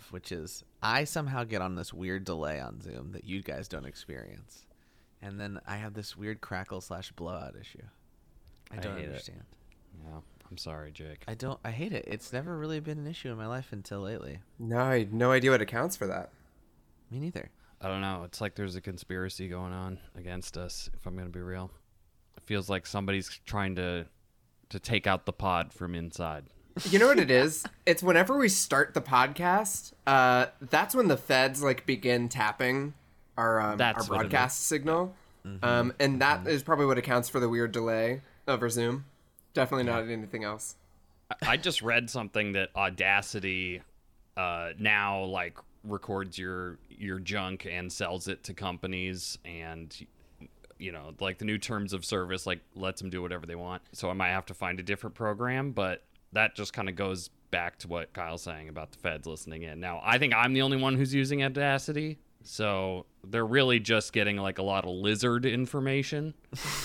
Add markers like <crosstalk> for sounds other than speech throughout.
have, which is I somehow get on this weird delay on Zoom that you guys don't experience, and then I have this weird crackle slash blowout issue. I I don't hate it. understand. Yeah, I'm sorry, Jake. I don't. I hate it. It's never really been an issue in my life until lately. No, I had no idea what accounts for that. Me neither. I don't know. It's like there's a conspiracy going on against us. If I'm gonna be real, it feels like somebody's trying to to take out the pod from inside. You know what it <laughs> is? It's whenever we start the podcast, uh, that's when the feds like begin tapping our um, That's our what it broadcast signal, um, and that is probably what accounts for the weird delay over Zoom. Definitely not anything else. I just read something that Audacity uh, now like records your your junk and sells it to companies and you know like the new terms of service like lets them do whatever they want. So i might have to find a different program but that just kind of goes back to what kyle's saying about the feds listening in now i think i'm the only one who's using audacity so they're really just getting like a lot of lizard information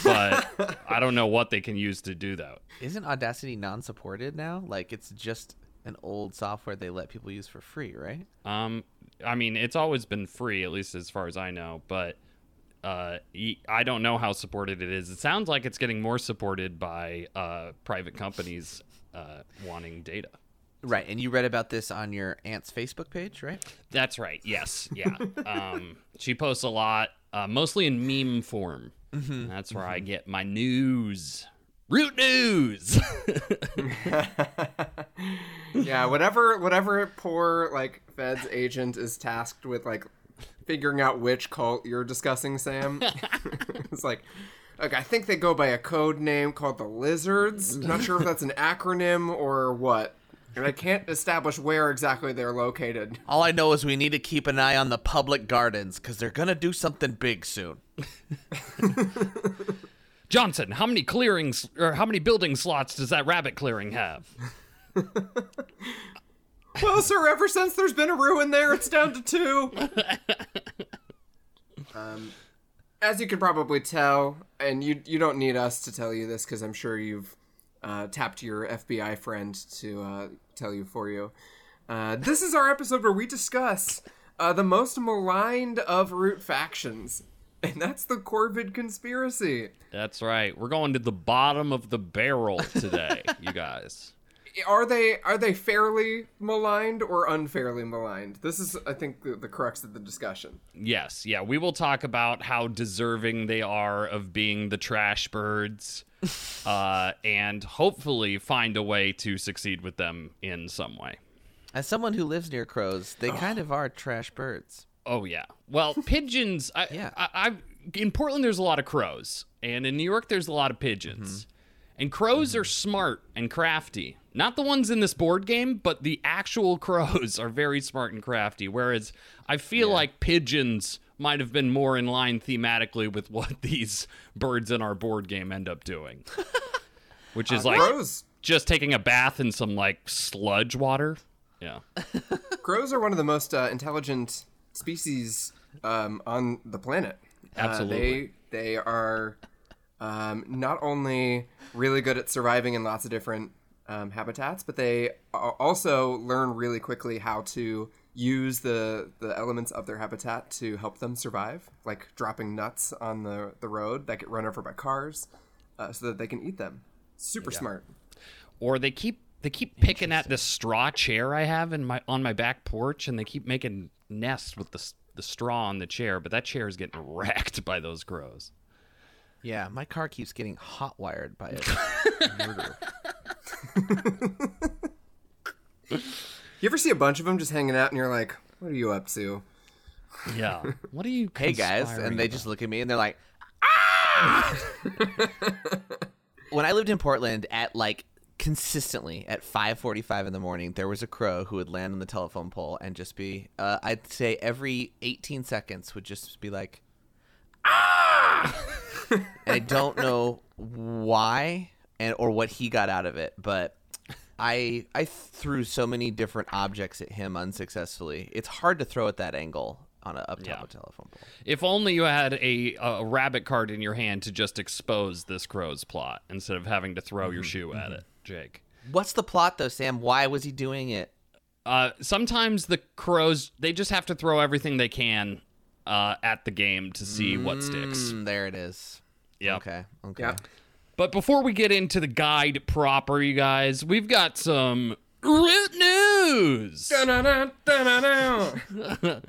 but <laughs> i don't know what they can use to do that Isn't Audacity non-supported now? Like it's just an old software they let people use for free, right? Um, I mean, it's always been free, at least as far as I know, but uh, y- I don't know how supported it is. It sounds like it's getting more supported by uh, private companies uh, wanting data. Right. And you read about this on your aunt's Facebook page, right? That's right. Yes. Yeah. <laughs> um, she posts a lot, uh, mostly in meme form. That's where I get my news. Root news. <laughs> Yeah, whatever whatever poor like feds agent is tasked with like figuring out which cult you're discussing, Sam. <laughs> it's like like I think they go by a code name called the Lizards. I'm Not sure if that's an <laughs> acronym or what. And I can't establish where exactly they're located. All I know is we need to keep an eye on the public gardens because they're gonna do something big soon. <laughs> Johnson, how many clearings or how many building slots does that rabbit clearing have? <laughs> Well, sir, ever since there's been a ruin there, it's down to two. um, as you can probably tell, and you you don't need us to tell you this because I'm sure you've uh, tapped your FBI friend to uh, tell you for you. Uh, this is our episode where we discuss uh, the most maligned of root factions, and that's the Corvid conspiracy. That's right. We're going to the bottom of the barrel today, you guys. Are they are they fairly maligned or unfairly maligned? This is, I think, the, the crux of the discussion. Yes, yeah. We will talk about how deserving they are of being the trash birds, <laughs> uh, and hopefully find a way to succeed with them in some way. As someone who lives near crows, they kind of are trash birds. Oh yeah. Well, <laughs> pigeons. I, Yeah. I, I in Portland there's a lot of crows, and in New York there's a lot of pigeons. And crows are smart and crafty. Not the ones in this board game, but the actual <laughs> crows are very smart and crafty. Whereas I feel like pigeons might have been more in line thematically with what <laughs> these birds in our board game end up doing. <laughs> Which is like Crows just taking a bath in some like sludge water. Yeah. Crows are one of the most uh, intelligent species um, on the planet. Absolutely. Uh, they they are um, not only really good at surviving in lots of different um, habitats, but they also learn really quickly how to use the the elements of their habitat to help them survive, like dropping nuts on the the road that get run over by cars, uh, so that they can eat them. Super smart. or they keep they keep picking at this straw chair I have in my on my back porch, and they keep making nests with the the straw on the chair. But that chair is getting <laughs> wrecked by those crows. Yeah, my car keeps getting hot wired by a murder. <laughs> <laughs> You ever see a bunch of them just hanging out, and you're like, "What are you up to?" Yeah. <laughs> What are you? Hey guys, conspiring and they about? just look at me and they're like, ah! when I lived in Portland, at like consistently at 5:45 in the morning, there was a crow who would land on the telephone pole and just be, uh, I'd say every 18 seconds would just be like, ah! <laughs> I don't know why and or what he got out of it, but. I I threw so many different objects at him unsuccessfully. It's hard to throw at that angle on a up top Yeah. telephone pole. If only you had a a rabbit card in your hand to just expose this crow's plot instead of having to throw your shoe at it, Jake. What's the plot though, Sam? Why was he doing it? uh, sometimes the crows they just have to throw everything they can uh, at the game to see what sticks. Mm, there it is. Yeah. Okay. Okay. Yeah. But before we get into the guide proper, you guys, we've got some root news. <laughs>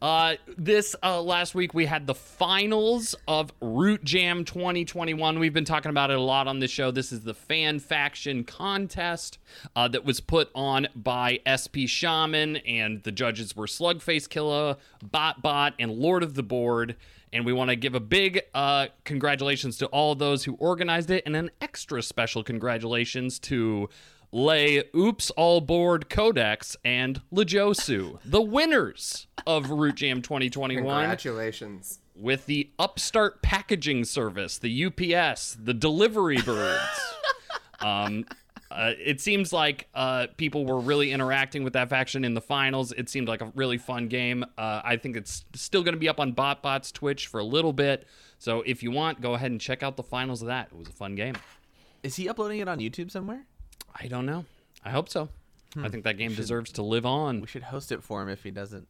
Uh, this uh, last week we had the finals of Root Jam 2021. We've been talking about it a lot on this show. This is the fan faction contest uh, that was put on by SP Shaman, and the judges were Slugface Killer, Bot Bot, and Lord of the Board. And we want to give a big uh, congratulations to all those who organized it, and an extra special congratulations to Lay Oops All Board Codex and Lejosu, the winners of Root Jam 2021 Congratulations. with the Upstart Packaging Service, the UPS, the delivery <laughs> birds. um, uh, it seems like uh, people were really interacting with that faction in the finals. It seemed like a really fun game. Uh, I think it's still going to be up on BotBot's Twitch for a little bit. So if you want, go ahead and check out the finals of that. It was a fun game. Is he uploading it on YouTube somewhere? I don't know. I hope so. I hmm. think that game deserves to live on. We should host it for him if he doesn't.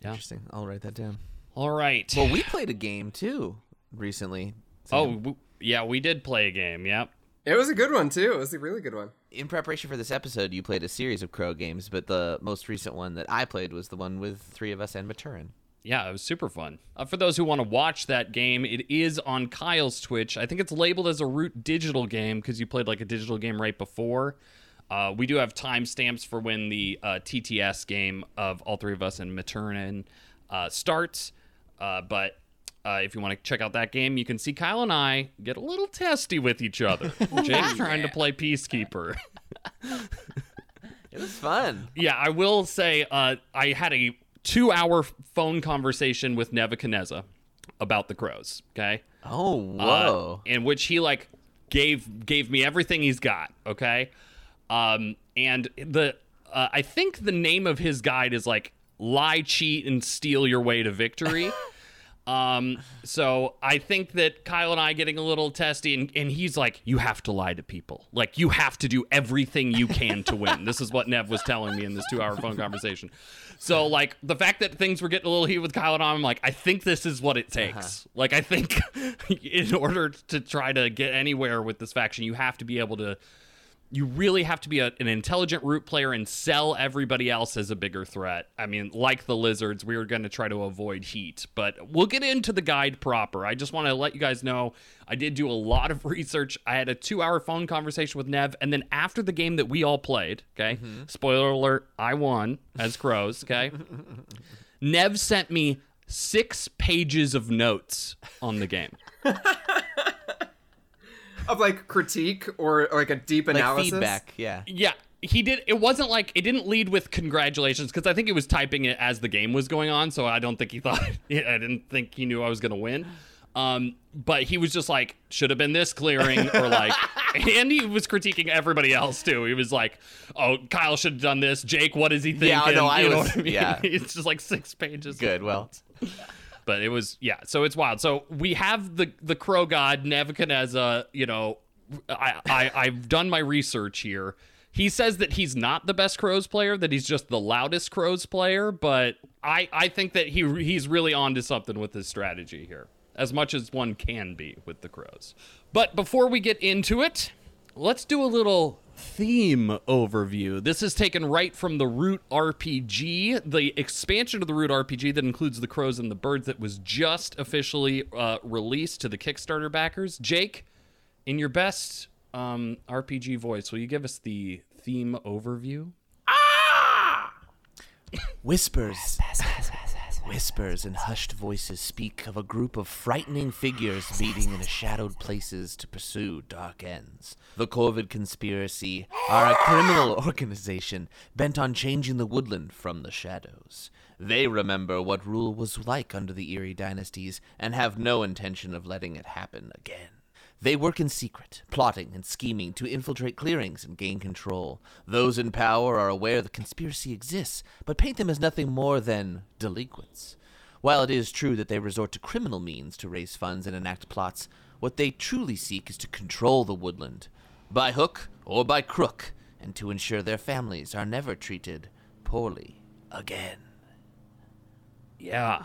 Yeah. Interesting. I'll write that down. All right. Well, we played a game too recently. oh, w- yeah, we did play a game. Yep. It was a good one too. It was a really good one. In preparation for this episode, you played a series of Crow games, but the most recent one that I played was the one with three of us and Maturin. Yeah, it was super fun. Uh, for those who want to watch that game, it is on Kyle's Twitch. I think it's labeled as a Root digital game because you played like a digital game right before. Uh, we do have timestamps for when the uh, TTS game of all three of us and Maternin uh, starts. Uh, but uh, if you want to check out that game, you can see Kyle and I get a little testy with each other. <laughs> Jake's trying to play Peacekeeper. It was fun. <laughs> Yeah, I will say uh, I had a two hour phone conversation with Nebuchadnezzar about the crows. Okay, Oh, Uh, whoa. in which he like gave gave me everything he's got. Okay, um, and the uh, I think the name of his guide is like lie, cheat, and steal your way to victory. <laughs> Um, so I think that Kyle and I getting a little testy, and, and he's like, "You have to lie to people. Like you have to do everything you can to win." this is what Nev was telling me in this two-hour phone conversation. So like the fact that things were getting a little heated with Kyle and I, I'm like, I think this is what it takes. Like I think <laughs> in order to try to get anywhere with this faction, you have to be able to you really have to be a, an intelligent root player and sell everybody else as a bigger threat. I mean, like the lizards, we are going to try to avoid heat, but we'll get into the guide proper. I just want to let you guys know I did do a lot of <laughs> research. I had a two hour phone conversation with Nev, and then after the game that we all played, okay, mm-hmm. spoiler alert, I won as crows, okay. <laughs> Nev sent me six pages of notes on the game. <laughs> Of like critique or like a deep like analysis. feedback, yeah. Yeah, he did. It wasn't like it didn't lead with congratulations because I think he was typing it as the game was going on. So I don't think he <laughs> thought. I didn't think he knew I was gonna win. Um, but he was just like, should have been this clearing, or like, <laughs> and he was critiquing everybody else too. He was like, oh, Kyle should have done this. Jake, what is he thinking? Yeah, no, I you know what I mean? yeah. <laughs> it's just like six pages. Good. Well, but it was yeah so it's wild. So we have the the crow god nebuchadnezzar you know I, I i've done my research here. He says that he's not the best crows player that he's just the loudest crows player but i i think that he he's really onto something with his strategy here as much as one can be with the crows. But before we get into it let's do a little theme overview. This is taken right from the Root RPG, the expansion of the Root RPG that includes the crows and the birds that was just officially uh, released to the Kickstarter backers. Jake, in your best um, RPG voice, will you give us the theme overview? Ah! Whispers. Whispers and hushed voices speak of a group of frightening figures meeting in shadowed places to pursue dark ends. The Corvid Conspiracy are a criminal <laughs> organization bent on changing the woodland from the shadows. They remember what rule was like under the Eyrie dynasties and have no intention of letting it happen again. They work in secret, plotting and scheming to infiltrate clearings and gain control. Those in power are aware the conspiracy exists, but paint them as nothing more than delinquents. While it is true that they resort to criminal means to raise funds and enact plots, what they truly seek is to control the woodland, by hook or by crook, and to ensure their families are never treated poorly again. Yeah.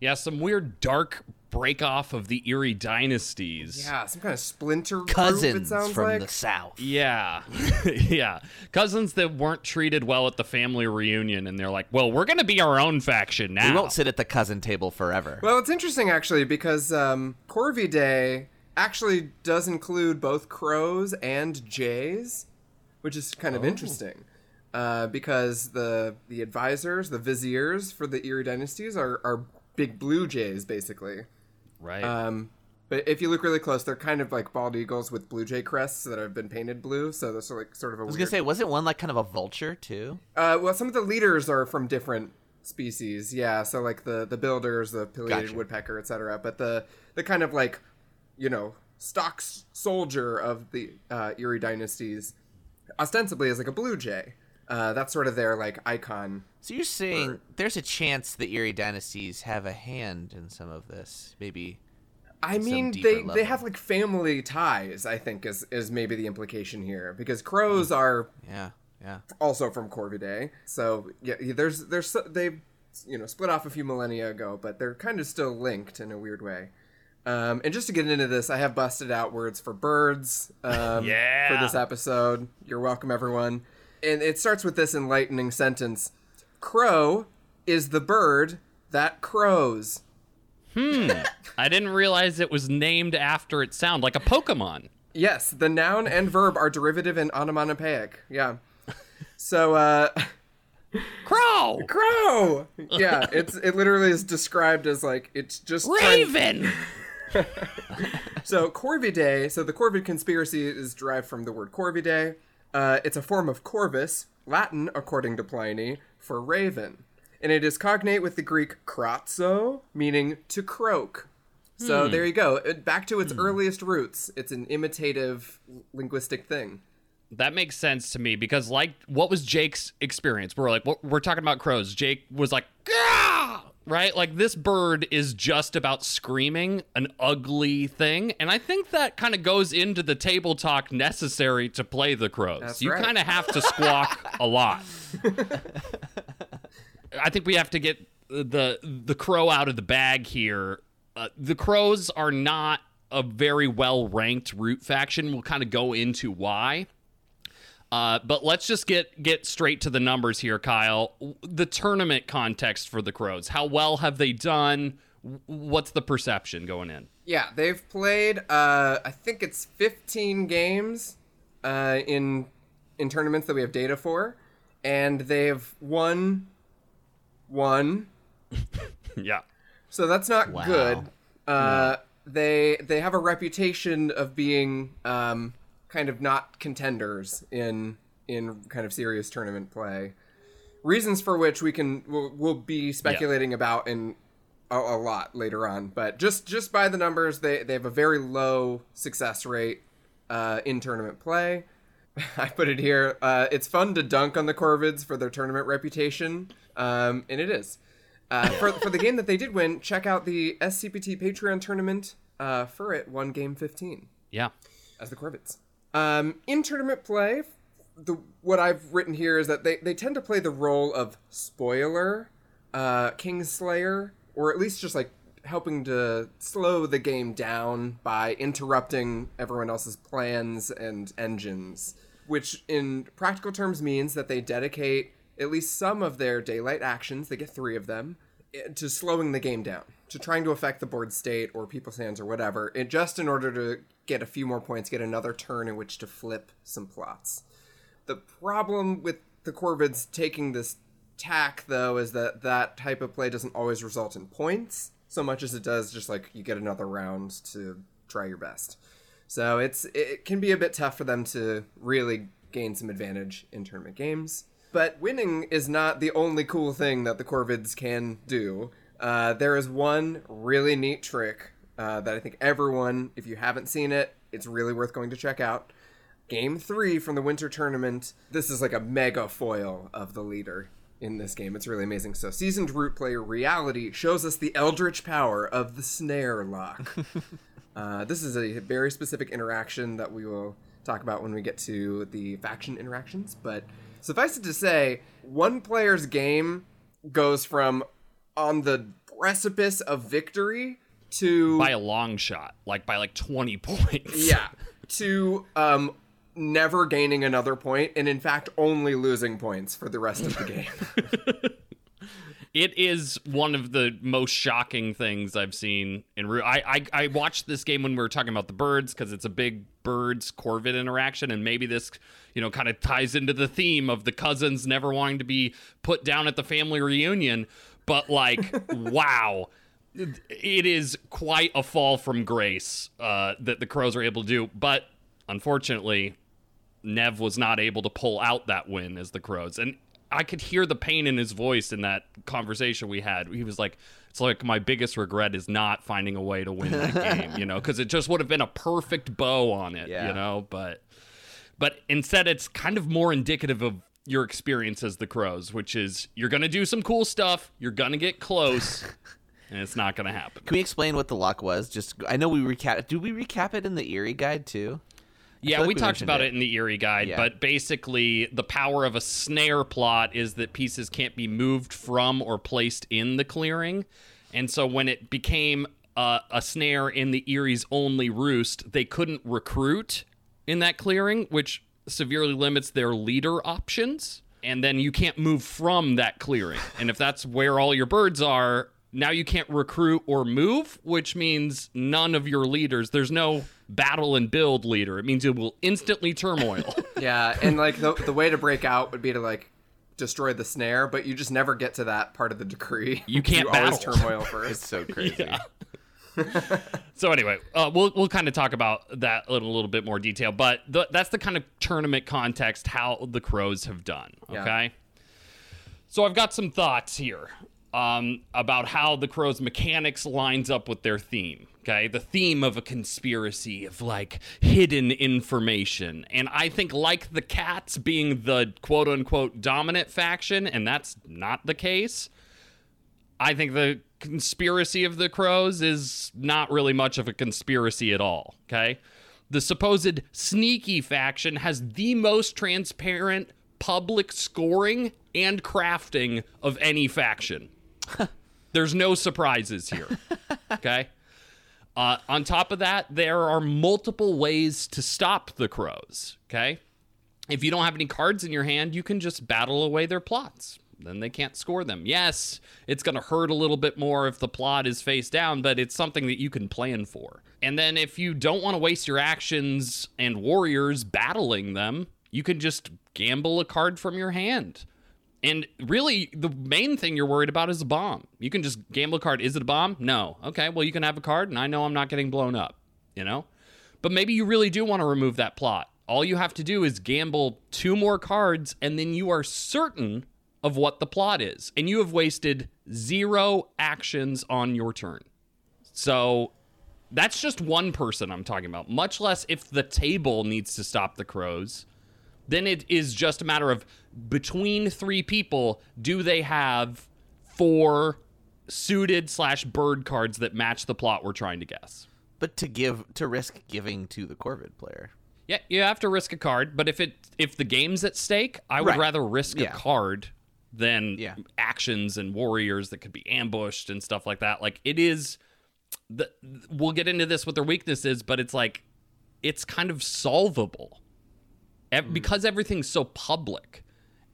Yeah, some weird dark break off of the Eyrie dynasties. Yeah, some kind of splinter group, it Cousins sounds from like. the south. Yeah. <laughs> yeah. Cousins that weren't treated well at the family reunion and they're like, "Well, we're going to be our own faction now." We won't sit at the cousin table forever. Well, it's interesting actually because um, Corvidae actually does include both crows and jays, which is kind of interesting. Uh, because the the advisors, the viziers for the Eyrie dynasties are, are big blue jays, basically. Right. Um, but if you look really close, they're kind of like bald eagles with blue jay crests that have been painted blue. So that's like sort of a I was weird. gonna say, wasn't one like kind of a vulture too? Uh, well, some of the leaders are from different species. Yeah, so like the the builders, the pileated Gotcha. woodpecker, etc. But the the kind of like, you know, stock soldier of the uh, Eyrie dynasties, ostensibly is like a blue jay. Uh, that's sort of their like icon. So you're saying there's a chance the Eyrie dynasties have a hand in some of this, maybe. I mean, deeper they they have like family ties. I think is is maybe the implication here because Hmm. crows are Yeah, yeah. also from Corvidae. So yeah, there's there's so- they you know split off a few millennia ago, but they're kind of still linked in a weird way. Um, and just to get into this, I have busted out words for birds um, <laughs> Yeah. for this episode. You're welcome, everyone. And it starts with this enlightening sentence: "Crow is the bird that crows." Hmm. I didn't realize it was named after its sound, like a Pokemon. Yes, the noun and verb are derivative and onomatopoeic. Yeah. So, uh, Crow! crow. Yeah, it's it literally is described as like it's just trying- Raven! <laughs> So Corvidae, so the Corvid conspiracy is derived from the word Corvidae. Uh, it's a form of Corvus, Latin, according to Pliny, for raven. And it is cognate with the Greek kratzo, meaning to croak. So hmm. there you go. Uh, back to its hmm. earliest roots. It's an imitative linguistic thing. That makes sense to me because, like, what was Jake's experience? We're like, we're talking about crows. Jake was like, Gah! Right? Like, this bird is just about screaming an ugly thing. And I think that kind of goes into the table talk necessary to play the crows. That's you right. kind of have to squawk a lot. <laughs> I think we have to get the the crow out of the bag here. Uh, the crows are not a very well ranked root faction. We'll kind of go into why. Uh, but let's just get get straight to the numbers here, Kyle. The tournament context for the Crows. How well have they done? What's the perception going in? Yeah, they've played. Uh, I think it's 15 games uh, in in tournaments that we have data for, and they've won one. <laughs> Yeah. So that's not Wow. good. Uh, They they have a reputation of being um, kind of not contenders in in kind of serious tournament play. Reasons for which we can we'll, we'll be speculating about in a, a lot later on. But just just by the numbers, they they have a very low success rate uh, in tournament play. <laughs> I put it here. Uh, it's fun to dunk on the Corvids for their tournament reputation, um, and it is. Uh, <laughs> for, for the game that they did win, check out the SCPT Patreon tournament. Uh, for it, one game 15 Yeah. as the Corvids. Um, in tournament play, the what I've written here is that they, they tend to play the role of spoiler, uh, Kingslayer, or at least just like helping to slow the game down by interrupting everyone else's plans and engines, which in practical terms means that they dedicate at least some of their daylight actions, they get three of them, eh, to slowing the game down, to trying to affect the board state or people's hands or whatever, and just in order to get a few more points, get another turn in which to flip some plots. The problem with the Corvids taking this tack, though, is that that type of play doesn't always result in points so much as it does just like you get another round to try your best. So it's it can be a bit tough for them to really gain some advantage in tournament games. But winning is not the only cool thing that the Corvids can do. Uh, there is one really neat trick uh, that I think everyone, if you haven't seen it, it's really worth going to check out. Game three from the winter tournament. This is like a mega foil of the leader in this game. It's really amazing. So, seasoned root player reality shows us the eldritch power of the snare lock. <laughs> uh, this is a very specific interaction that we will talk about when we get to the faction interactions. But suffice it to say, one player's game goes from on the precipice of victory to by a long shot, like by like 20 <laughs> points. yeah to um never gaining another point and in fact only losing points for the rest of the game. <laughs> <laughs> it is one of the most shocking things I've seen in real. I, I I watched this game when we were talking about the birds because it's a big birds Corvid interaction, and maybe this you know kind of ties into the theme of the cousins never wanting to be put down at the family reunion. But like, wow. It is quite a fall from grace uh, that the Crows are able to do, but unfortunately, Nev was not able to pull out that win as the Crows. And I could hear the pain in his voice in that conversation we had. He was like, "It's like my biggest regret is not finding a way to win that <laughs> game, you know, because it just would have been a perfect bow on it, Yeah. you know." But, but instead, it's kind of more indicative of your experience as the Crows, which is you're gonna do some cool stuff, you're gonna get close, <laughs> and it's not gonna happen. Can we explain what the luck was? Just I know we recap. Do we recap it in the Eyrie guide too? Yeah, like we we talked about it. it. in the Eyrie guide, Yeah. but basically, the power of a snare plot is that pieces can't be moved from or placed in the clearing. And so, when it became uh, a snare in the Eyrie's only roost, they couldn't recruit in that clearing, which severely limits their leader options. And then you can't move from that clearing. And if that's where all your birds are, now you can't recruit or move, which means none of your leaders, there's no battle and build leader. It means it will instantly turmoil. <laughs> yeah, and like the the way to break out would be to like destroy the snare, but you just never get to that part of the decree. <laughs> You can't always battle. turmoil <laughs> It's so crazy. so anyway, uh, we'll we'll kind of talk about that in a little bit more detail, but th- that's the kind of tournament context how the Crows have done. Yeah. Okay, so I've got some thoughts here um, about how the Crows mechanics lines up with their theme. Okay, the theme of a conspiracy of like hidden information, and I think like the Cats being the quote unquote dominant faction, and that's not the case. I think the conspiracy of the crows is not really much of a conspiracy at all, okay? The supposed sneaky faction has the most transparent public scoring and crafting of any faction. <laughs> There's no surprises here, okay? Uh, on top of that, there are multiple ways to stop the crows, okay? If you don't have any cards in your hand, you can just battle away their plots. Then they can't score them. Yes, it's going to hurt a little bit more if the plot is face down, but it's something that you can plan for. And then if you don't want to waste your actions and warriors battling them, you can just gamble a card from your hand. And really, the main thing you're worried about is a bomb. You can just gamble a card. Is it a bomb? No. Okay, well, you can have a card, and I know I'm not getting blown up, you know? But maybe you really do want to remove that plot. All you have to do is gamble two more cards, and then you are certain of what the plot is. And you have wasted zero actions on your turn. So that's just one person I'm talking about, much less if the table needs to stop the crows. Then it is just a matter of between three people, do they have four suited slash bird cards that match the plot we're trying to guess? But to give to risk giving to the Corvid player. Yeah, you have to risk a card, but if it if the game's at stake, I would Right. rather risk Yeah. a card than Yeah. actions and warriors that could be ambushed and stuff like that. Like it is the we'll get into this what their weakness is, but it's like it's kind of solvable. Ev- hmm. Because everything's so public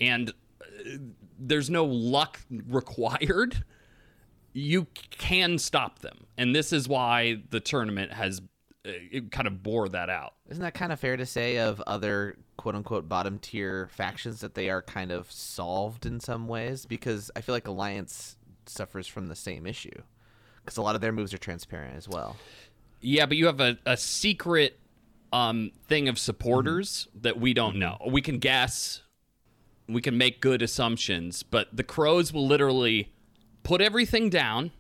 and uh, there's no luck required, you can stop them. And this is why the tournament has uh, it kind of bore that out. Isn't that kind of fair to say of other quote unquote bottom tier factions that they are kind of solved in some ways? Because I feel like Alliance suffers from the same issue. Because a lot of their moves are transparent as well. Yeah, but you have a, a secret um, thing of supporters that we don't know. We can guess, we can make good assumptions, but the crows will literally put everything down,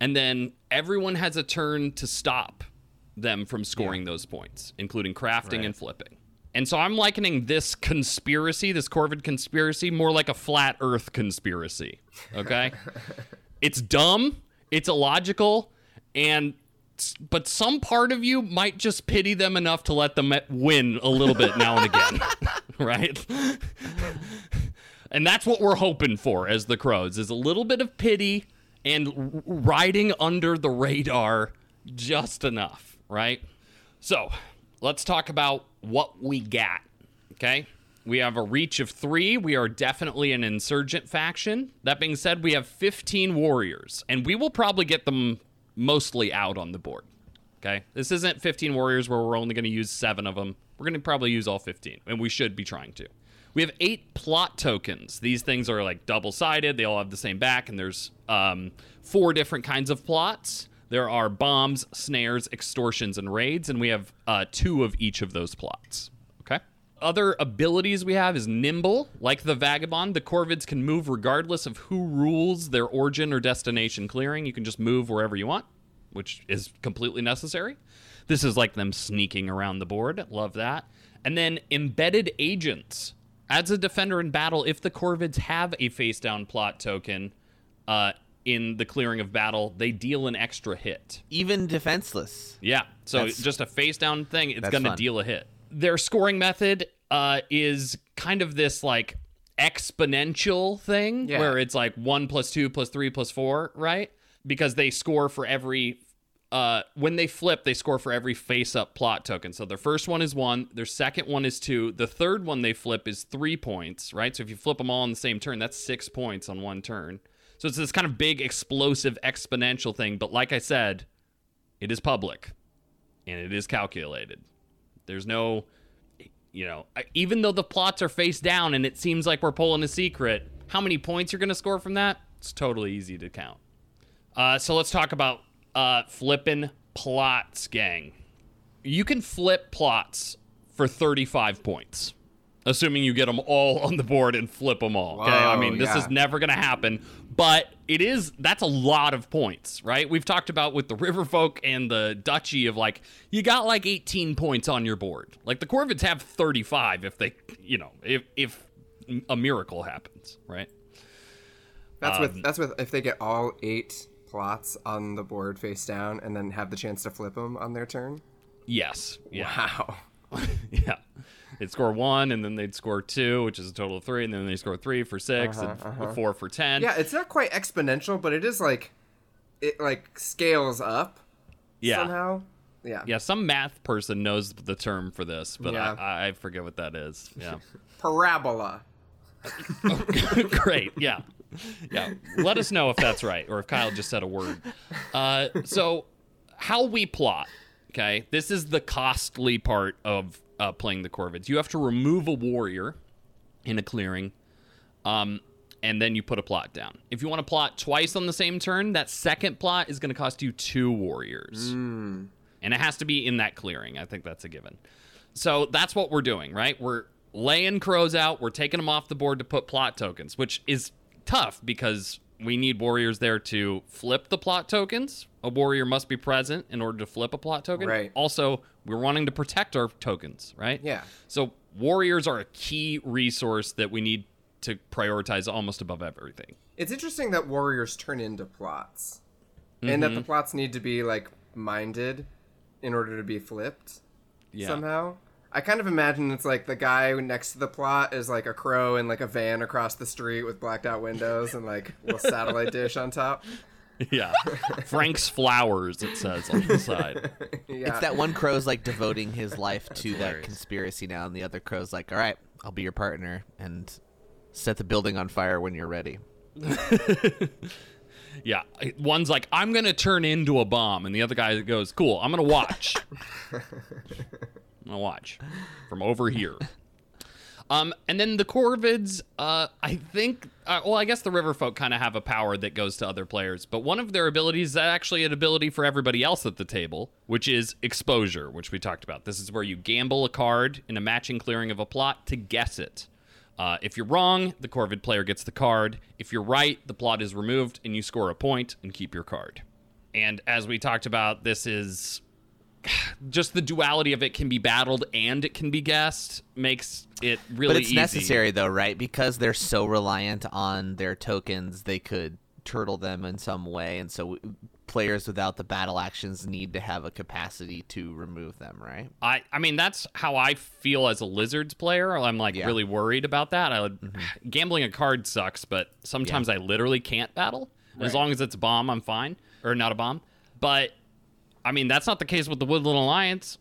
and then everyone has a turn to stop them from scoring those points, including crafting and flipping. And so I'm likening this conspiracy, this Corvid conspiracy, more like a flat Earth conspiracy. Okay, <laughs> it's dumb, it's illogical, and but some part of you might just pity them enough to let them win a little bit now and again, <laughs> <laughs> right? And that's what we're hoping for as the Crows is a little bit of pity and riding under the radar just enough, right? So, let's talk about what we got. Okay? We have a reach of three. We are definitely an insurgent faction. That being said, we have 15 warriors, and we will probably get them mostly out on the board. Okay? This isn't 15 warriors where we're only going to use seven of them. We're going to probably use all 15, and we should be trying to. We have eight plot tokens. These things are like double sided, they all have the same back, and there's um, four different kinds of plots. There are bombs, snares, extortions, and raids, and we have uh, two of each of those plots. Okay? Other abilities we have is nimble. Like the Vagabond, the Corvids can move regardless of who rules their origin or destination clearing. You can just move wherever you want, which is completely necessary. This is like them sneaking around the board. Love that. And then embedded agents. Adds a defender in battle if the Corvids have a face down plot token uh, in the clearing of battle, they deal an extra hit. Even defenseless. Yeah. So that's, just a face down thing, it's going to deal a hit. Their scoring method uh, is kind of this like exponential thing yeah. where it's like one plus two plus three plus four, right? Because they score for every uh, when they flip, they score for every face up plot token. So their first one is one, their second one is two, the third one they flip is three points, right? So if you flip them all on the same turn, that's six points on one turn. So it's this kind of big, explosive, exponential thing. But like I said, it is public and it is calculated. There's no, you know, even though the plots are face down and it seems like we're pulling a secret, how many points you're going to score from that? It's totally easy to count. Uh, so let's talk about uh, flipping plots, gang. You can flip plots for 35 points, assuming you get them all on the board and flip them all. Okay, Whoa, I mean this yeah. is never going to happen, but it is. That's a lot of points, right? We've talked about with the Riverfolk and the Duchy of like you got like 18 points on your board. Like the Corvids have 35 if they, you know, if if a miracle happens, right? That's um, with that's with if they get all eight plots on the board face down and then have the chance to flip them on their turn? Yes. Yeah. Wow. <laughs> yeah. They'd score one, and then they'd score two, which is a total of three, and then they score three for 6 uh-huh, and uh-huh. four for ten. Yeah, it's not quite exponential, but it is like it like scales up. Yeah. Somehow. Yeah. Yeah. Some math person knows the term for this, but yeah. I, I forget what that is. Yeah. <laughs> Parabola. <laughs> Great. Yeah yeah, let us know if that's right or if Kyle just said a word. Uh, so, how we plot, okay? This is the costly part of uh, playing the Corvids. You have to remove a warrior in a clearing, um, and then you put a plot down. If you want to plot twice on the same turn, that second plot is going to cost you two warriors. Mm. And it has to be in that clearing. I think that's a given. So that's what we're doing, right? We're laying crows out. We're taking them off the board to put plot tokens, which is tough because we need warriors there to flip the plot tokens. A warrior must be present in order to flip a plot token. Right. Also, we're wanting to protect our tokens, right? Yeah. So warriors are a key resource that we need to prioritize almost above everything. It's interesting that warriors turn into plots. Mm-hmm. And that the mm-hmm. plots need to be like minded in order to be flipped yeah. somehow. I kind of imagine it's like the guy next to the plot is like a crow in like a van across the street with blacked out windows and like a little satellite dish on top. <laughs> Yeah. Frank's Flowers, it says on the side. <laughs> yeah. It's that one crow's like devoting his life to hilarious. that conspiracy now, and the other crow's like, all right, I'll be your partner and set the building on fire when you're ready. <laughs> yeah. One's like, I'm going to turn into a bomb. And the other guy goes, cool, I'm going to watch. I'll watch from over here. Um, and then the Corvids, uh, I think, uh, well, I guess the Riverfolk kind of have a power that goes to other players, but one of their abilities is actually an ability for everybody else at the table, which is exposure, which we talked about. This is where you gamble a card in a matching clearing of a plot to guess it. Uh, if you're wrong, the Corvid player gets the card. If you're right, the plot is removed and you score a point and keep your card. And as we talked about, this is just the duality of it can be battled and it can be guessed makes it really But it's easy. necessary though, right? Because they're so reliant on their tokens, they could turtle them in some way and so players without the battle actions need to have a capacity to remove them, right? I, I mean that's how I feel as a Lizards player. I'm like Yeah. Mm-hmm. really worried about that. I would, <sighs> gambling a card sucks, but sometimes I literally can't battle. As long as it's a bomb, I'm fine, or not a bomb. But I mean that's not the case with the Woodland Alliance.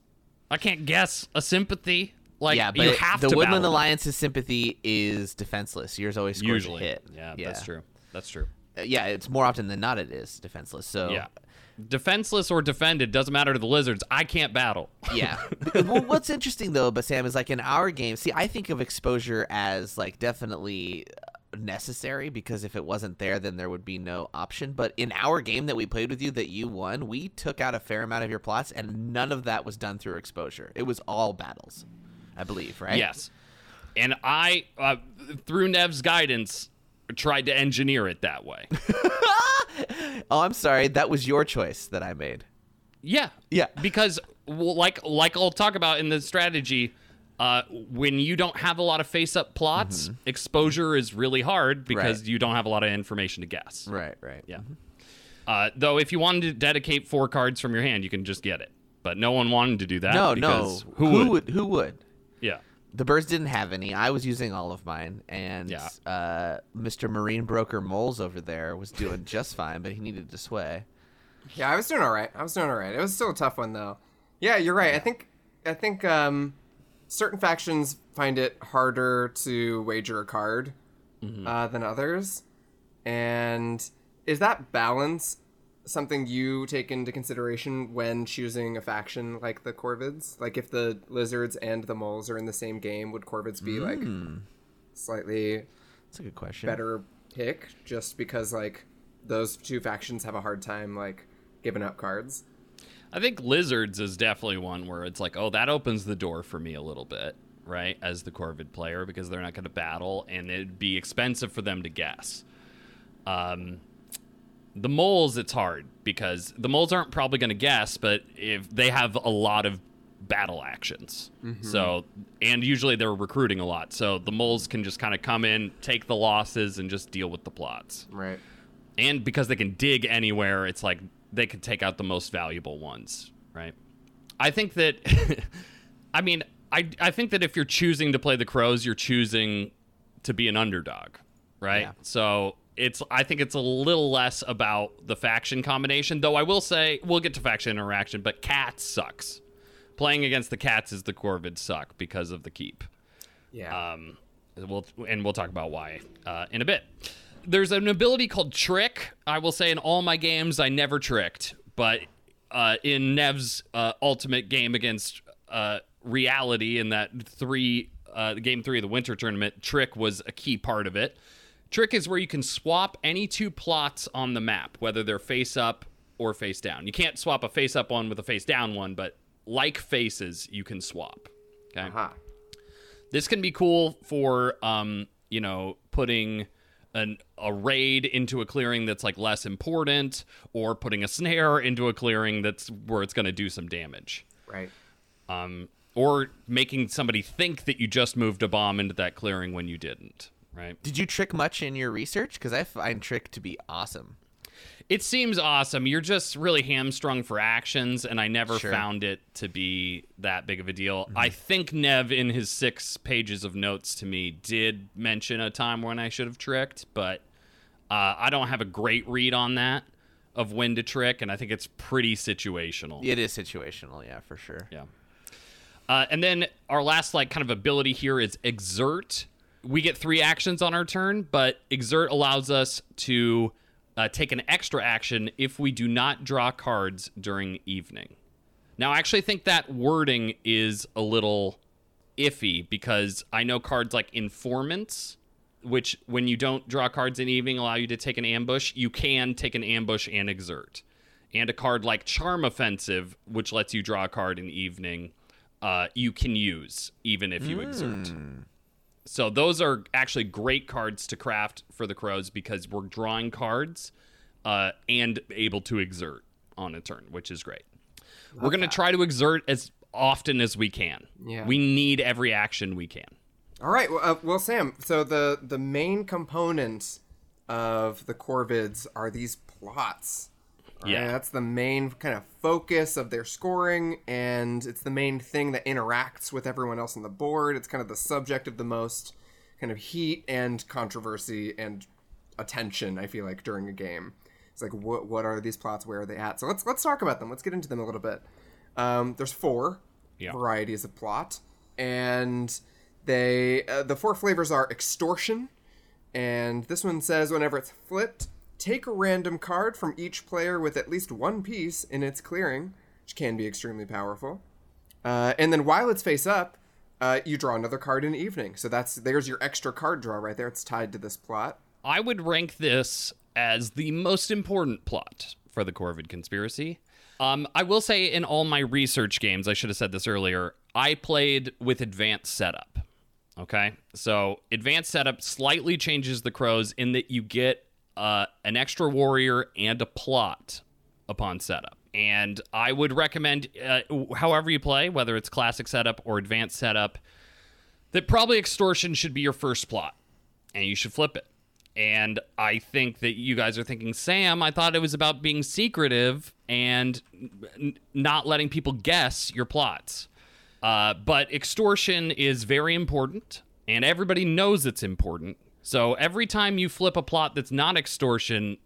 I can't guess a sympathy. Like yeah, but you have the to Woodland. Alliance's sympathy is defenseless. Yours always scores usually a hit. Yeah, that's true. That's true. Uh, Yeah, it's more often than not it is defenseless. So Yeah. Defenseless or defended doesn't matter to the lizards. I can't battle. Yeah. <laughs> well, what's interesting though, but Sam is like in our game. See, I think of exposure as like definitely necessary because if it wasn't there, then there would be no option. But in our game that we played with you, that you won, we took out a fair amount of your plots, and none of that was done through exposure. It was all battles, I believe, right? Yes. And I, uh, through Nev's guidance, tried to engineer it that way. <laughs> Oh, I'm sorry. That was your choice that I made. yeah. Yeah. Because, well, like, like I'll talk about in the strategy, uh, when you don't have a lot of face-up plots, Mm-hmm. exposure is really hard because Right. you don't have a lot of information to guess. Right. Right. Yeah. Uh, though, if you wanted to dedicate four cards from your hand, you can just get it. But no one wanted to do that. No, no. because Who, would? Who would? Yeah. The birds didn't have any. I was using all of mine, and Yeah. uh, Mr. Marine Broker Moles over there was doing <laughs> just fine, but he needed to sway. Yeah, I was doing all right. I was doing all right. It was still a tough one though. Yeah, you're right. I think I think um, certain factions find it harder to wager a card uh, than others. And is that balance something you take into consideration when choosing a faction like the Corvids? Like if the lizards and the moles are in the same game, would Corvids be like slightly That's a good question. better pick just because like those two factions have a hard time like giving up cards? I think Lizards is definitely one where it's like, oh, that opens the door for me a little bit, right? As the Corvid player, because they're not going to battle and it'd be expensive for them to guess. Um, the moles, it's hard because the moles aren't probably going to guess, but if they have a lot of battle actions, so and usually they're recruiting a lot, so the moles can just kind of come in, take the losses, and just deal with the plots Right. and because they can dig anywhere, it's like they could take out the most valuable ones, right? I think that, <laughs> I mean, I I think that if you're choosing to play the crows, you're choosing to be an underdog, right? Yeah. So it's I think it's a little less about the faction combination, though. I will say we'll get to faction interaction, but cats sucks. Playing against the cats is the Corvid suck because of the keep. Yeah. Um, we'll and we'll talk about why uh, in a bit. There's an ability called Trick. I will say in all my games I never tricked, but uh, in Nev's uh, ultimate game against uh, Reality in that three uh, game three of the Winter Tournament, Trick was a key part of it. Trick is where you can swap any two plots on the map, whether they're face up or face down. You can't swap a face up one with a face down one, but like faces, you can swap. Okay Aha. this can be cool for um you know putting an a raid into a clearing that's like less important or putting a snare into a clearing that's where it's going to do some damage Right. um or making somebody think that you just moved a bomb into that clearing when you didn't right Did you trick much in your research? Because I find trick to be awesome. It seems awesome you're just really hamstrung for actions and i never Sure. found it to be that big of a deal i think nev in his six pages of notes to me did mention a time when i should have tricked but uh, i don't have a great read on that of when to trick and i think it's pretty situational It is situational, yeah, for sure. yeah. Uh, and then our last like kind of ability here is exert. We get three actions on our turn, but exert allows us to uh, take an extra action if we do not draw cards during evening. Now, I actually think that wording is a little iffy because I know cards like informants, which when you don't draw cards in evening allow you to take an ambush, you can take an ambush and exert. And a card like charm offensive, which lets you draw a card in evening, uh, you can use even if you exert. So those are actually great cards to craft for the crows because we're drawing cards uh, and able to exert on a turn, which is great. we're going to try to exert as often as we can. Yeah. We need every action we can. All right. Well, uh, well, Sam. So the the main component of the Corvids are these plots. Right? Yeah. That's the main kind of focus of their scoring, and it's the main thing that interacts with everyone else on the board. It's kind of the subject of the most kind of heat and controversy and attention, I feel like, during a game. It's like what what are these plots? Where are they at? So let's let's talk about them. Let's get into them a little bit. Um, there's four Yeah. varieties of plot, and they uh, the four flavors are extortion, and this one says whenever it's flipped, take a random card from each player with at least one piece in its clearing, which can be extremely powerful. Uh, and then while it's face up, uh, you draw another card in the evening. So that's there's your extra card draw right there. It's tied to this plot. I would rank this as the most important plot for the Corvid conspiracy. Um, I will say, in all my research games, I should have said this earlier, I played with advanced setup. Okay, so advanced setup slightly changes the crows in that you get uh, an extra warrior and a plot upon setup. And I would recommend, uh, however you play, whether it's classic setup or advanced setup, that probably extortion should be your first plot, and you should flip it. And I think that you guys are thinking, Sam, I thought it was about being secretive and n- not letting people guess your plots. Uh, but extortion is very important, and everybody knows it's important. So every time you flip a plot that's not extortion,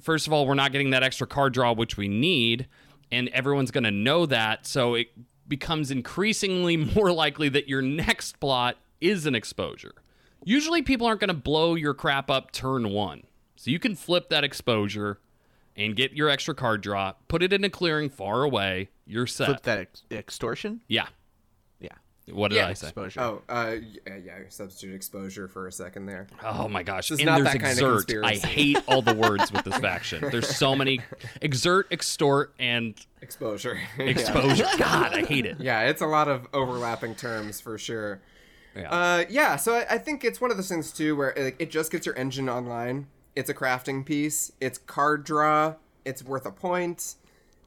first of all, we're not getting that extra card draw, which we need, and everyone's going to know that. So it becomes increasingly <laughs> more likely that your next plot is an exposure. Usually, people aren't going to blow your crap up turn one. So you can flip that exposure and get your extra card draw, put it in a clearing far away. You're set. Flip that ex- extortion. Yeah. Yeah. What did Yeah, I say? Exposure. Oh, uh, yeah, yeah, substitute exposure for a second there. Oh my gosh. This is and not there's that kind of exert. I hate all the words with this <laughs> faction. There's so many exert, extort, and Exposure. <laughs> Yeah. exposure. <laughs> God, I hate it. Yeah, it's a lot of overlapping terms for sure. Yeah. Uh, yeah, so I, I think it's one of those things too where like, it just gets your engine online. It's a crafting piece. It's card draw. It's worth a point,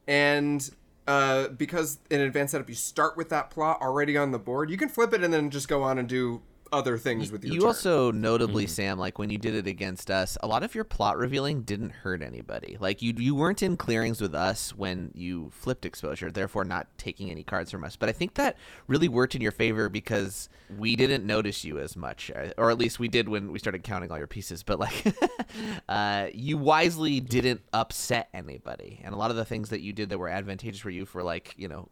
and uh, because in advanced setup you start with that plot already on the board, you can flip it and then just go on and do other things with your You turn. also notably, Sam, like when you did it against us, a lot of your plot revealing didn't hurt anybody. Like you, you weren't in clearings with us when you flipped exposure, therefore not taking any cards from us. But I think that really worked in your favor because we didn't notice you as much, uh, or at least we did when we started counting all your pieces. But like, <laughs> uh, you wisely didn't upset anybody, and a lot of the things that you did that were advantageous for you for like you know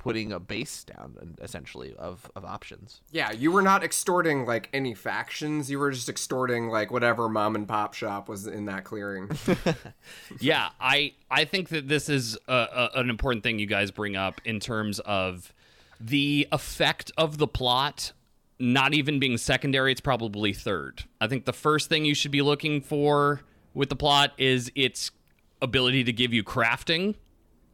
putting a base down and essentially of, of options. Yeah, you were not extorting like any factions. You were just extorting like whatever mom and pop shop was in that clearing. <laughs> <laughs> yeah, I I think that this is a, a, an important thing you guys bring up in terms of the effect of the plot. Not even being secondary, it's probably third. I think the first thing you should be looking for with the plot is its ability to give you crafting,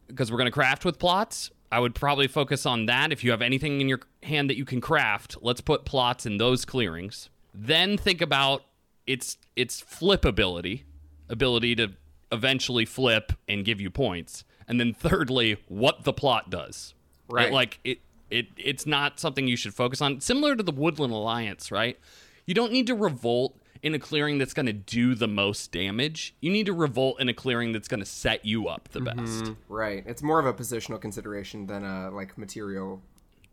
because we're going to craft with plots. I would probably focus on that. If you have anything in your hand that you can craft, let's put plots in those clearings. Then think about its its flip ability, ability to eventually flip and give you points. And then thirdly, what the plot does. Right. Like it it it's not something you should focus on. Similar to the Woodland Alliance, right? You don't need to revolt in a clearing that's going to do the most damage. You need to revolt in a clearing that's going to set you up the best. right. It's more of a positional consideration than a like material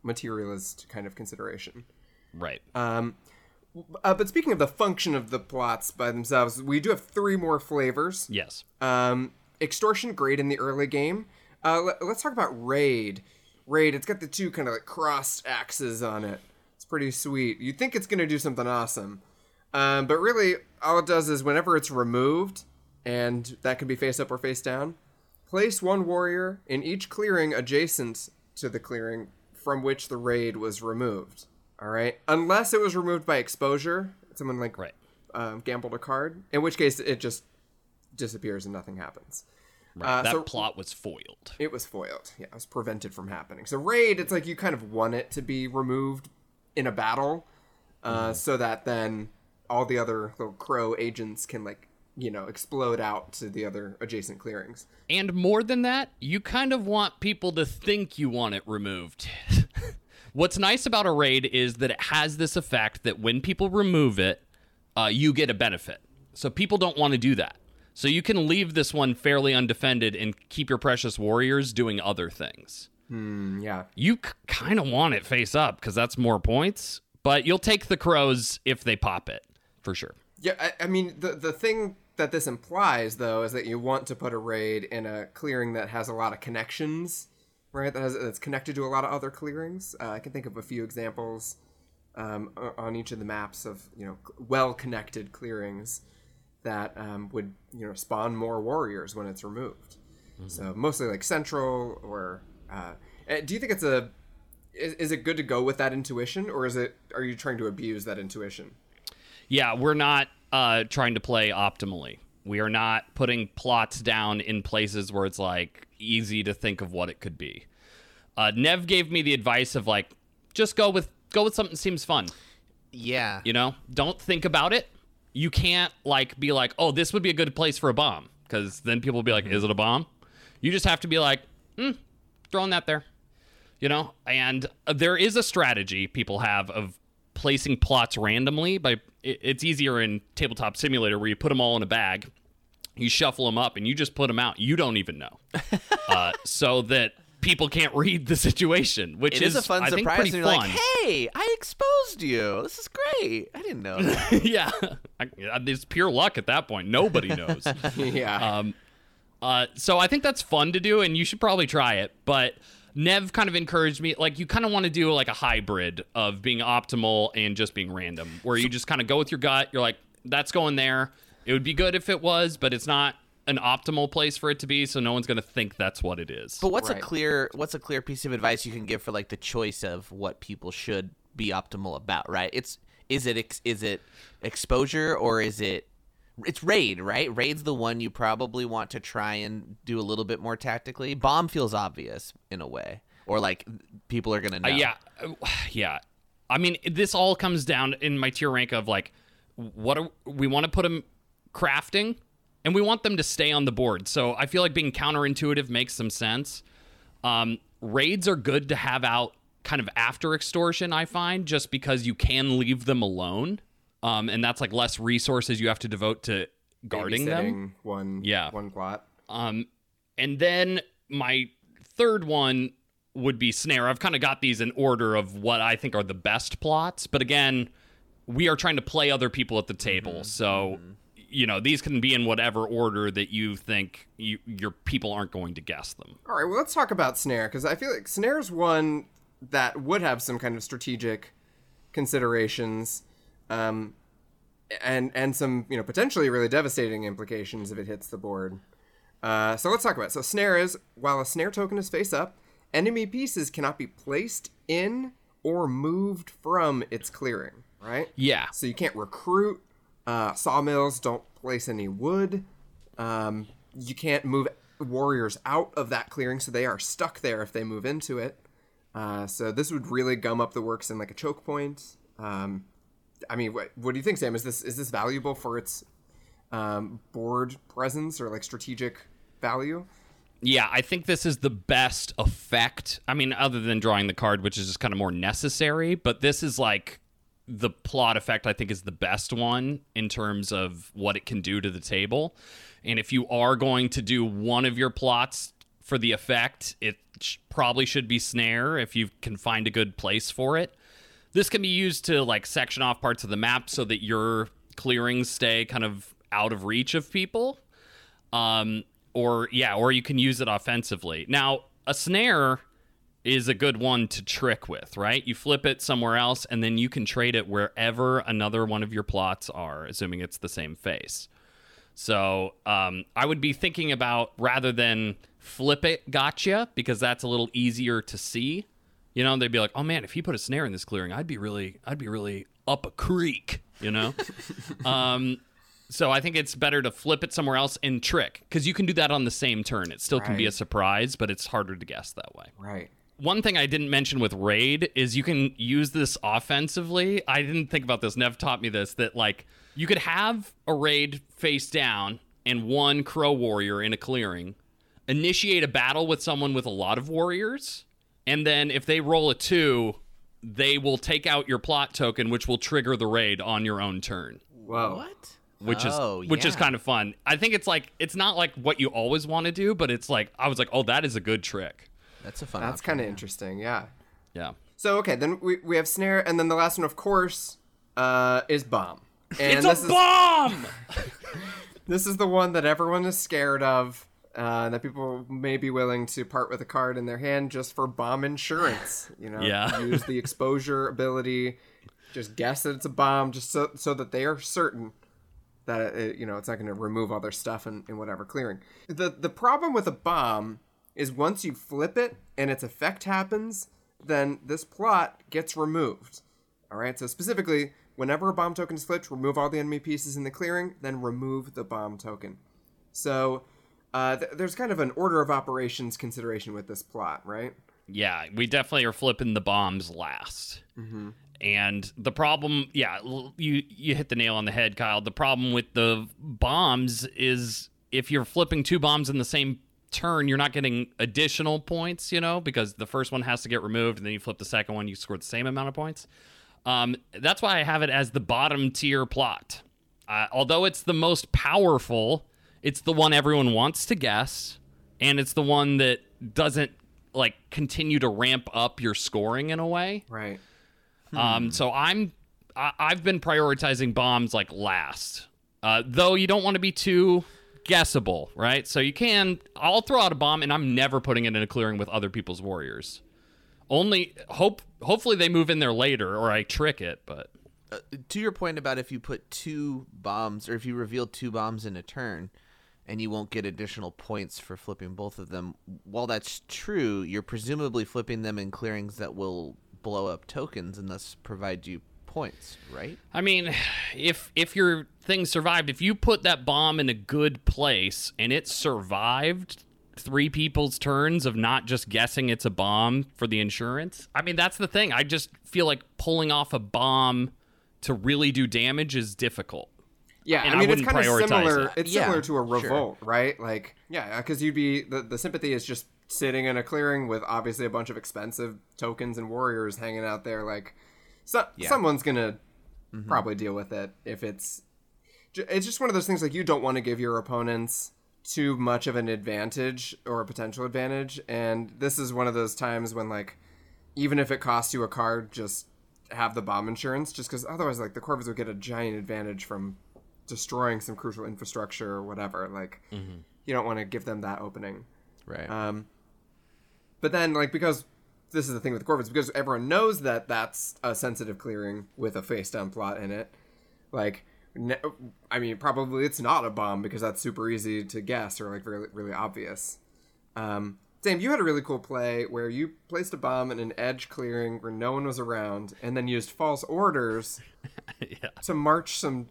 materialist kind of consideration. Right. Um, uh, but speaking of the function of the plots by themselves, we do have three more flavors. yes. Um, extortion, great in the early game. Uh, let, us talk about raid. Raid, it's got the two kind of like crossed axes on it. It's pretty sweet. You think it's gonna do something awesome, um, but really, all it does is whenever it's removed, and that can be face up or face down, place one warrior in each clearing adjacent to the clearing from which the raid was removed. All right, unless it was removed by exposure, someone like Right. um, gambled a card, in which case it just disappears and nothing happens. Right. Uh, that so- plot was foiled. It was foiled. Yeah, it was prevented from happening. So raid, it's like you kind of want it to be removed in a battle, uh, so that then all the other little crow agents can like you know explode out to the other adjacent clearings. And more than that, you kind of want people to think you want it removed. <laughs> What's nice about a raid is that it has this effect that when people remove it, uh, you get a benefit. So people don't want to do that. So you can leave this one fairly undefended and keep your precious warriors doing other things. Mm, yeah. You c- kind of want it face up because that's more points, but you'll take the crows if they pop it for sure. Yeah, I, I mean the the thing that this implies though is that you want to put a raid in a clearing that has a lot of connections, right? That has that's connected to a lot of other clearings. Uh, I can think of a few examples um, on each of the maps of you know well connected clearings that um, would you know spawn more warriors when it's removed. So mostly like central or uh, eh, do you think it's a is, is it good to go with that intuition or is it are you trying to abuse that intuition? Yeah, we're not uh, trying to play optimally. We are not putting plots down in places where it's like easy to think of what it could be. Uh, Nev gave me the advice of like, just go with go with something that seems fun. Yeah. You know, don't think about it. You can't like be like, oh, this would be a good place for a bomb, because then people will be like, is it a bomb? You just have to be like, hmm, throwing that there. You know, and uh, there is a strategy people have of placing plots randomly. By it- it's easier in Tabletop Simulator where you put them all in a bag, you shuffle them up, and you just put them out. You don't even know, <laughs> uh, so that people can't read the situation, which is a fun I think, surprise. pretty and you're fun. like, hey, I exposed you. This is great. I didn't know <laughs> yeah, I, it's pure luck at that point. Nobody knows. <laughs> yeah. um, uh, so I think that's fun to do, and you should probably try it. But Nev kind of encouraged me, like you kind of want to do like a hybrid of being optimal and just being random, where you just kind of go with your gut. You're like, that's going there. It would be good if it was, but it's not an optimal place for it to be, so no one's going to think that's what it is. But what's a clear what's a clear piece of advice you can give for like the choice of what people should be optimal about, right? It's is it ex, is it exposure or is it it's raid, right? Raid's the one you probably want to try and do a little bit more tactically. Bomb feels obvious in a way, or like people are gonna know. Uh, yeah, uh, <sighs> yeah. I mean, this all comes down in my tier rank of like, what are, we want to put them crafting, and we want them to stay on the board. So I feel like being counterintuitive makes some sense. Um, raids are good to have out kind of after extortion. I find just because you can leave them alone, um, and that's like less resources you have to devote to guarding them. one Yeah. one plot. Um, and then my third one would be snare. I've kind of got these in order of what I think are the best plots, but again, we are trying to play other people at the table, so you know these can be in whatever order that you think you, your people aren't going to guess them. All right, well let's talk about snare because I feel like snare's one that would have some kind of strategic considerations, um, and and some you know potentially really devastating implications if it hits the board. Uh, so let's talk about it. So snare is while a snare token is face up, enemy pieces cannot be placed in or moved from its clearing. Right. Yeah, So you can't recruit. Uh, sawmills don't place any wood. Um, you can't move warriors out of that clearing, so they are stuck there if they move into it. Uh, so this would really gum up the works in like a choke point. Um, I mean, what, what do you think, Sam? Is this is this valuable for its um, board presence or like strategic value? Yeah, I think this is the best effect. I mean, other than drawing the card, which is just kind of more necessary, but this is like the plot effect, I think, is the best one in terms of what it can do to the table. And if you are going to do one of your plots for the effect, it sh- probably should be snare if you can find a good place for it. This can be used to like section off parts of the map so that your clearings stay kind of out of reach of people um, or yeah, or you can use it offensively. Now, a snare is a good one to trick with, right? You flip it somewhere else, and then you can trade it wherever another one of your plots are, assuming it's the same face. So um, I would be thinking about rather than flip it, gotcha, because that's a little easier to see. You know, they'd be like, "Oh man, if he put a snare in this clearing, I'd be really, I'd be really up a creek." You know. <laughs> um, so I think it's better to flip it somewhere else and trick because you can do that on the same turn. It still can be a surprise, but it's harder to guess that way. Right. One thing I didn't mention with raid is you can use this offensively. I didn't think about this. Nev taught me this that like you could have a raid face down and one crow warrior in a clearing, initiate a battle with someone with a lot of warriors, and then if they roll a two, they will take out your plot token, which will trigger the raid on your own turn. Whoa. What? which Oh, is which is kind of fun. I think it's like it's not like what you always want to do, but it's like I was like, oh, that is a good trick. That's a fun. That's kind of yeah. interesting. Yeah. Yeah. So okay, then we, we have snare, and then the last one, of course, uh, is bomb. And it's this a is bomb. <laughs> this is the one that everyone is scared of. Uh, that people may be willing to part with a card in their hand just for bomb insurance. You know, Yeah. <laughs> use the exposure ability, just guess that it's a bomb, just so so that they are certain that it, you know it's not going to remove all their stuff in, in whatever clearing. The the problem with a bomb is once you flip it and its effect happens, then this plot gets removed. All right. So specifically, whenever a bomb token is flipped, remove all the enemy pieces in the clearing, then remove the bomb token. So uh, th- there's kind of an order of operations consideration with this plot, right? Yeah, we definitely are flipping the bombs last. And the problem, yeah, you you hit the nail on the head, Kyle. The problem with the bombs is if you're flipping two bombs in the same turn, you're not getting additional points, you know, because the first one has to get removed, and then you flip the second one, you score the same amount of points. Um, that's why I have it as the bottom tier plot. Uh, although it's the most powerful, it's the one everyone wants to guess, and it's the one that doesn't like continue to ramp up your scoring in a way. Right. Um, so I'm I, I've been prioritizing bombs like last, uh, though you don't want to be too guessable, right? So you can I'll throw out a bomb and I'm never putting it in a clearing with other people's warriors. Only hope hopefully they move in there later or I trick it, but Uh, to your point about if you put two bombs or if you reveal two bombs in a turn and you won't get additional points for flipping both of them while that's true you're presumably flipping them in clearings that will blow up tokens and thus provide you points right I mean, if if your thing survived, if you put that bomb in a good place and it survived three people's turns of not just guessing it's a bomb for the insurance, I mean that's the thing. I just feel like pulling off a bomb to really do damage is difficult. Yeah, And I I mean it's kind of similar. that. It's Yeah, similar to a sure. revolt, right? Like, yeah, because you'd be the the sympathy is just sitting in a clearing with obviously a bunch of expensive tokens and warriors hanging out there. Like, so, someone's gonna mm-hmm. probably deal with it if it's. It's just one of those things like you don't want to give your opponents too much of an advantage or a potential advantage, and this is one of those times when like, even if it costs you a card, just have the bomb insurance, just because otherwise, like the Corvus would get a giant advantage from destroying some crucial infrastructure or whatever. Like, you don't want to give them that opening. right Um, but then, like, because this is the thing with Corvus, because everyone knows that that's a sensitive clearing with a face down plot in it. Like, I mean, probably it's not a bomb because that's super easy to guess or like really, really obvious. Um, Sam, you had a really cool play where you placed a bomb in an edge clearing where no one was around, and then used false orders <laughs> yeah. to march some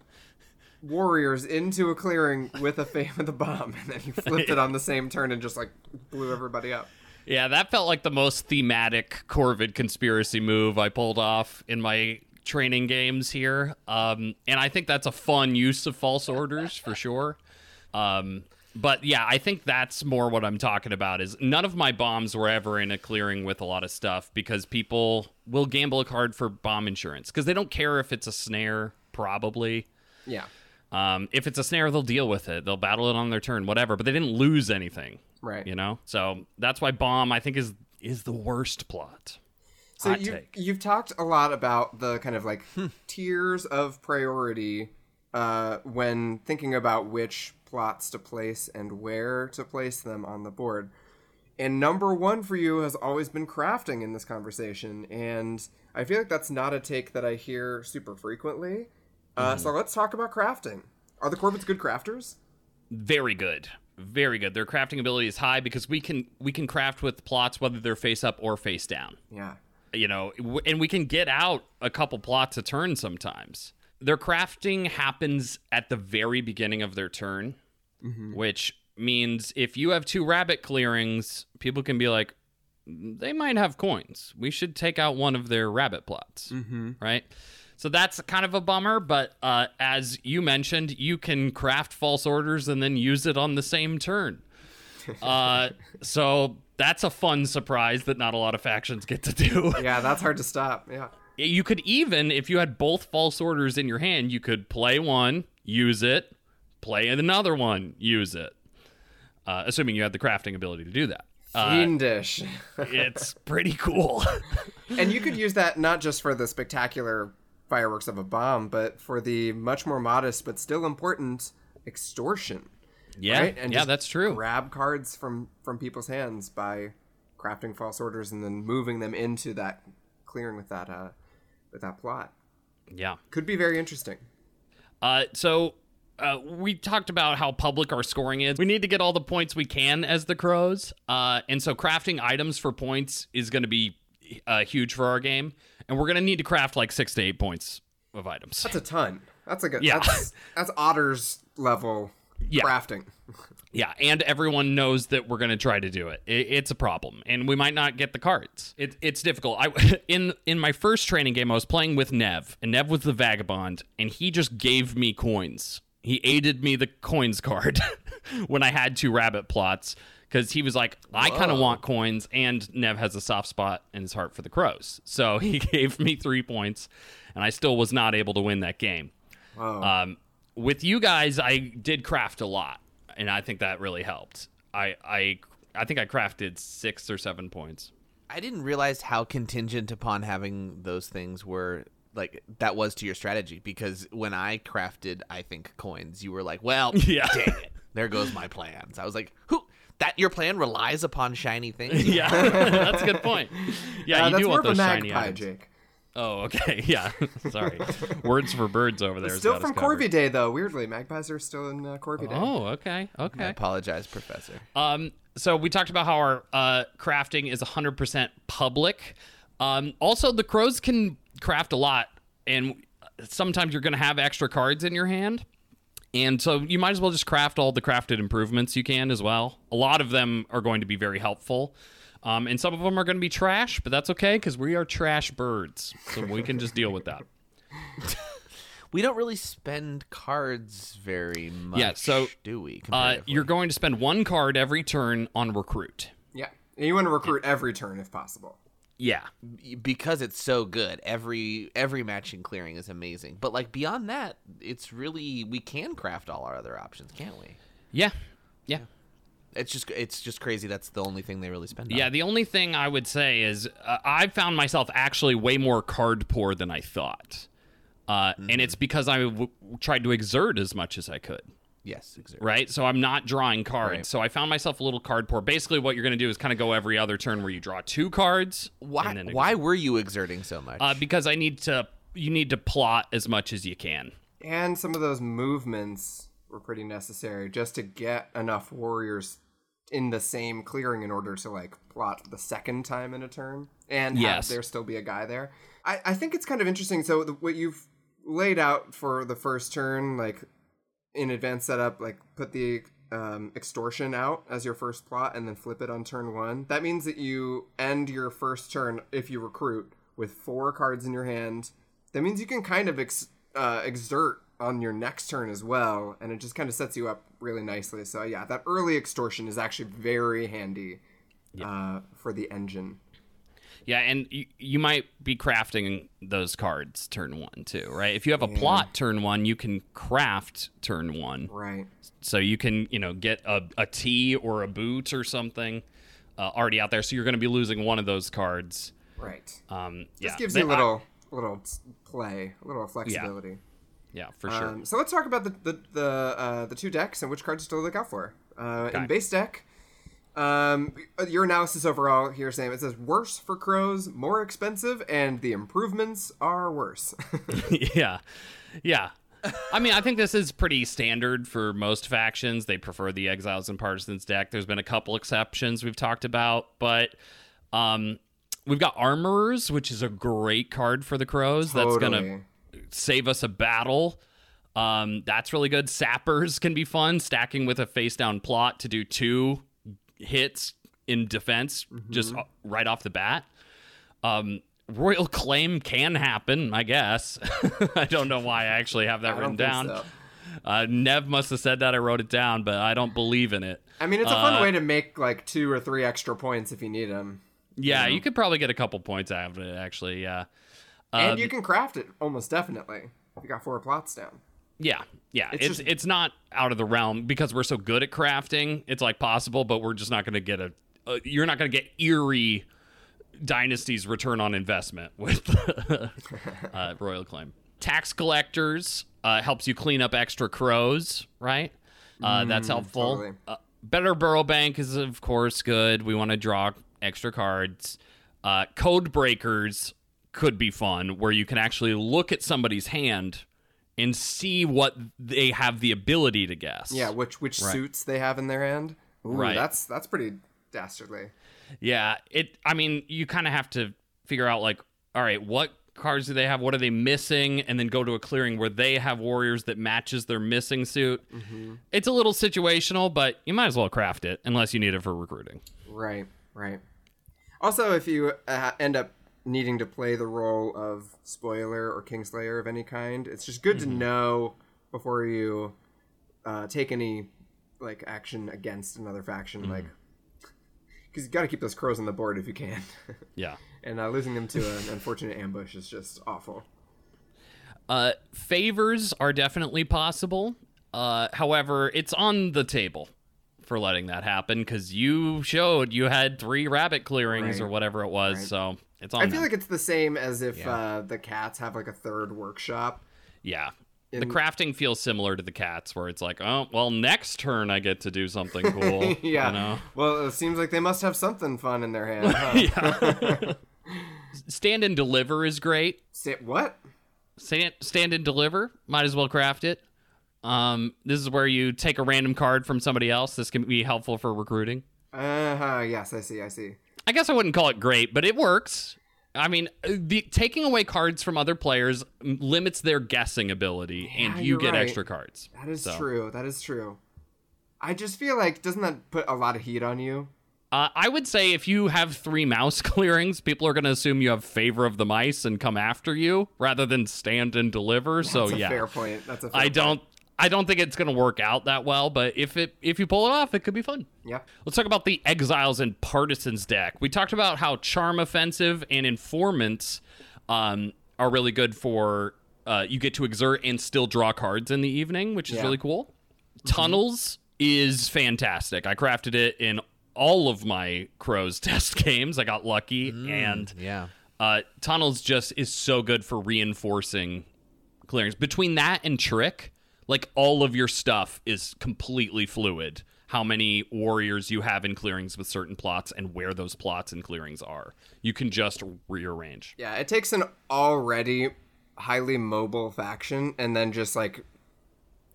warriors into a clearing with a fame of the bomb, and then you <laughs> flipped it on the same turn and just like blew everybody up. Yeah, that felt like the most thematic Corvid conspiracy move I pulled off in my training games here. Um, and I think that's a fun use of false orders for sure. Um, but yeah, I think that's more what I'm talking about is none of my bombs were ever in a clearing with a lot of stuff because people will gamble a card for bomb insurance because they don't care if it's a snare, probably. Yeah, Um, if it's a snare, they'll deal with it. They'll battle it on their turn, whatever. But they didn't lose anything, right. you know. So that's why bomb, I think, is is the worst plot. So Hot you take. you've talked a lot about the kind of like <laughs> tiers of priority uh, when thinking about which plots to place and where to place them on the board. And number one for you has always been crafting in this conversation, and I feel like that's not a take that I hear super frequently. Uh, So mm-hmm. let's talk about crafting. Are the Corvids good crafters? Very good, very good. Their crafting ability is high because we can we can craft with plots whether they're face up or face down. Yeah. you know, and we can get out a couple plots a turn sometimes. Their crafting happens at the very beginning of their turn, mm-hmm. which means if you have two rabbit clearings, people can be like, they might have coins. We should take out one of their rabbit plots, mm-hmm. right? So that's kind of a bummer, but uh, as you mentioned, you can craft false orders and then use it on the same turn. <laughs> Uh, so that's a fun surprise that not a lot of factions get to do. Yeah, that's hard to <laughs> stop. Yeah. You could even, if you had both false orders in your hand, you could play one, use it, play another one, use it. Uh, assuming you had the crafting ability to do that. Uh, Fiendish. it's pretty cool. <laughs> and you could use that not just for the spectacular fireworks of a bomb, but for the much more modest but still important extortion. yeah, right? And yeah, that's true. Grab cards from from people's hands by crafting false orders and then moving them into that clearing with that uh with that plot. yeah. Could be very interesting. Uh, so uh, we talked about how public our scoring is. We need to get all the points we can as the crows, uh, and so crafting items for points is going to be uh, huge for our game, and we're going to need to craft like six to eight points of items. That's a ton. That's like a Yeah. that's that's otters level Yeah. crafting. <laughs> Yeah, and everyone knows that we're going to try to do it. it. It's a problem, and we might not get the cards. It, it's difficult. I <laughs> in in my first training game, I was playing with Nev, and Nev was the vagabond, and he just gave me coins. He aided me the coins <laughs> card when I had two rabbit plots because he was like, I kind of want coins, and Nev has a soft spot in his heart for the crows, so <laughs> he gave me three points, and I still was not able to win that game. Um, with you guys, I did craft a lot, and I think that really helped. I I I think I crafted six or seven points. I didn't realize how contingent upon having those things were like that was to your strategy because when I crafted, I think coins, you were like, "Well, <laughs> Yeah. dang it, there goes my plans." I was like, "Who? That your plan relies upon shiny things?" <laughs> Yeah, <laughs> that's a good point. <laughs> Yeah, Uh, you that's do more want of a those shiny magpie, items. Jake. Oh, okay. Yeah, sorry. Words for birds over there. Still from covered. Corby Day though. Weirdly, magpies are still in uh, Corvidae. Oh, okay, Okay. I apologize, Professor. Um, so we talked about how our uh, crafting is 100% public. Um, also, the crows can craft a lot, and sometimes you're going to have extra cards in your hand. And so you might as well just craft all the crafted improvements you can as well. A lot of them are going to be very helpful. Um, and some of them are going to be trash, but that's okay because we are trash birds. So we can just deal with that. <laughs> We don't really spend cards very much, Yeah, so, do we? Uh, you're going to spend one card every turn on recruit. Yeah, and you want to recruit every turn if possible. Yeah. because it's so good. Every every matching clearing is amazing. But like beyond that, it's really we can craft all our other options, can't we? Yeah. Yeah. It's just it's just crazy. That's the only thing they really spend. on. Yeah, the only thing I would say is uh, I found myself actually way more card poor than I thought. Uh, And it's because I w- tried to exert as much as I could, Yes, exactly. right? So I'm not drawing cards. Right. So I found myself a little card poor. Basically, what you're going to do is kind of go every other turn where you draw two cards. Why and then why were you exerting so much? Uh, because I need to. You need to plot as much as you can. And some of those movements were pretty necessary just to get enough warriors in the same clearing in order to like plot the second time in a turn and Yes. have there still be a guy there. I, I think it's kind of interesting. So the, what you've laid out for the first turn, like in advanced setup, like put the um, extortion out as your first plot and then flip it on turn one. That means that you end your first turn if you recruit with four cards in your hand. That means you can kind of ex- uh, exert on your next turn as well, and it just kind of sets you up really nicely. So yeah, that early extortion is actually very handy uh, for the engine. Yeah, and you, you might be crafting those cards turn one too, right? If you have a plot turn one, you can craft turn one. Right. So you can, you know, get a, a tea or a boot or something uh, already out there. So you're going to be losing one of those cards. Right. Um, yeah, This gives They- you a little, little play, a little flexibility. yeah, for sure. Um, so let's talk about the the the, uh, the two decks and which cards to look out for. Uh, In base deck, um, your analysis overall here, Sam, it says worse for crows, more expensive, and the improvements are worse. <laughs> yeah, yeah. I mean, I think this is pretty standard for most factions. They prefer the Exiles and Partisans deck. There's been a couple exceptions we've talked about, but um, we've got Armorers, which is a great card for the Crows. That's gonna save us a battle. Um, that's really good. Sappers can be fun, stacking with a face down plot to do two hits in defense just right off the bat. Um, Royal Claim can happen, I guess. <laughs> I don't know why I actually have that written down. so. Uh, Nev must have said that. I wrote it down, but I don't believe in it. I mean, it's a fun Uh, way to make like two or three extra points if you need them. Yeah, you could probably get a couple points out of it, actually. Yeah. and you can craft it almost definitely if you got four plots down. Yeah, yeah. It's It's it's, not out of the realm because we're so good at crafting. It's like possible, but we're just not going to get a. Uh, you're not going to get Eyrie Dynasties return on investment with <laughs> uh, royal claim. Tax collectors uh, helps you clean up extra crows, right? Uh, that's helpful. totally. Uh, better burrow bank is of course good. We want to draw extra cards. Uh, code breakers could be fun, where you can actually look at somebody's hand and see what they have the ability to guess. Yeah, which which Right. suits they have in their hand. Ooh, Right. That's that's pretty dastardly. Yeah, it. I mean, you kind of have to figure out like, all right, what cards do they have? What are they missing? And then go to a clearing where they have warriors that matches their missing suit. It's a little situational, but you might as well craft it unless you need it for recruiting. Right, right. Also, if you uh, end up needing to play the role of spoiler or kingslayer of any kind, it's just good to know before you uh, take any like action against another faction, like because you got to keep those crows on the board if you can, <laughs> Yeah. and uh, losing them to an unfortunate ambush is just awful. Uh, favors are definitely possible. Uh, however, it's on the table for letting that happen because you showed you had three rabbit clearings Right. or whatever it was. Right. So it's on. I feel them. like it's the same as if Yeah. uh, the cats have like a third workshop. Yeah. The crafting feels similar to the cats, where it's like, oh, well, next turn I get to do something <laughs> cool. yeah. You know? Well, it seems like they must have something fun in their hand. Huh? <laughs> Stand and deliver is great. Say, what? Stand, stand and deliver, might as well craft it. Um, this is where you take a random card from somebody else. This can be helpful for recruiting. Uh huh. Yes, I see. I see. I guess I wouldn't call it great, but it works. I mean, the, taking away cards from other players limits their guessing ability, Yeah, and you get right. extra cards. That is So. true. That is true. I just feel like doesn't that put a lot of heat on you? Uh, I would say if you have three mouse <laughs> clearings, people are going to assume you have favor of the mice and come after you rather than stand and deliver. so That's a yeah, fair point. That's a fair I point. don't. I don't think it's going to work out that well, but if it if you pull it off, it could be fun. Yeah. Let's talk about the Exiles and Partisans deck. We talked about how Charm Offensive and Informants um, are really good for uh, you get to exert and still draw cards in the evening, which is Yeah. really cool. Tunnels is fantastic. I crafted it in all of my Crows <laughs> test games. I got lucky, and Yeah. uh, Tunnels just is so good for reinforcing clearings. Between that and Trick, like all of your stuff is completely fluid. How many warriors you have in clearings with certain plots and where those plots and clearings are. You can just rearrange. Yeah, it takes an already highly mobile faction and then just like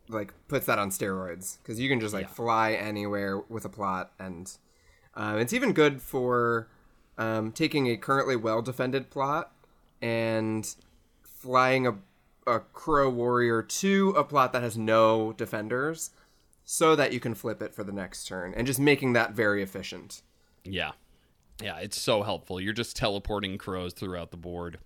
like puts that on steroids because you can just like fly anywhere with a plot and uh, it's even good for um, taking a currently well defended plot and flying a, a crow warrior to a plot that has no defenders so that you can flip it for the next turn and just making that very efficient Yeah. Yeah, it's so helpful. You're just teleporting crows throughout the board.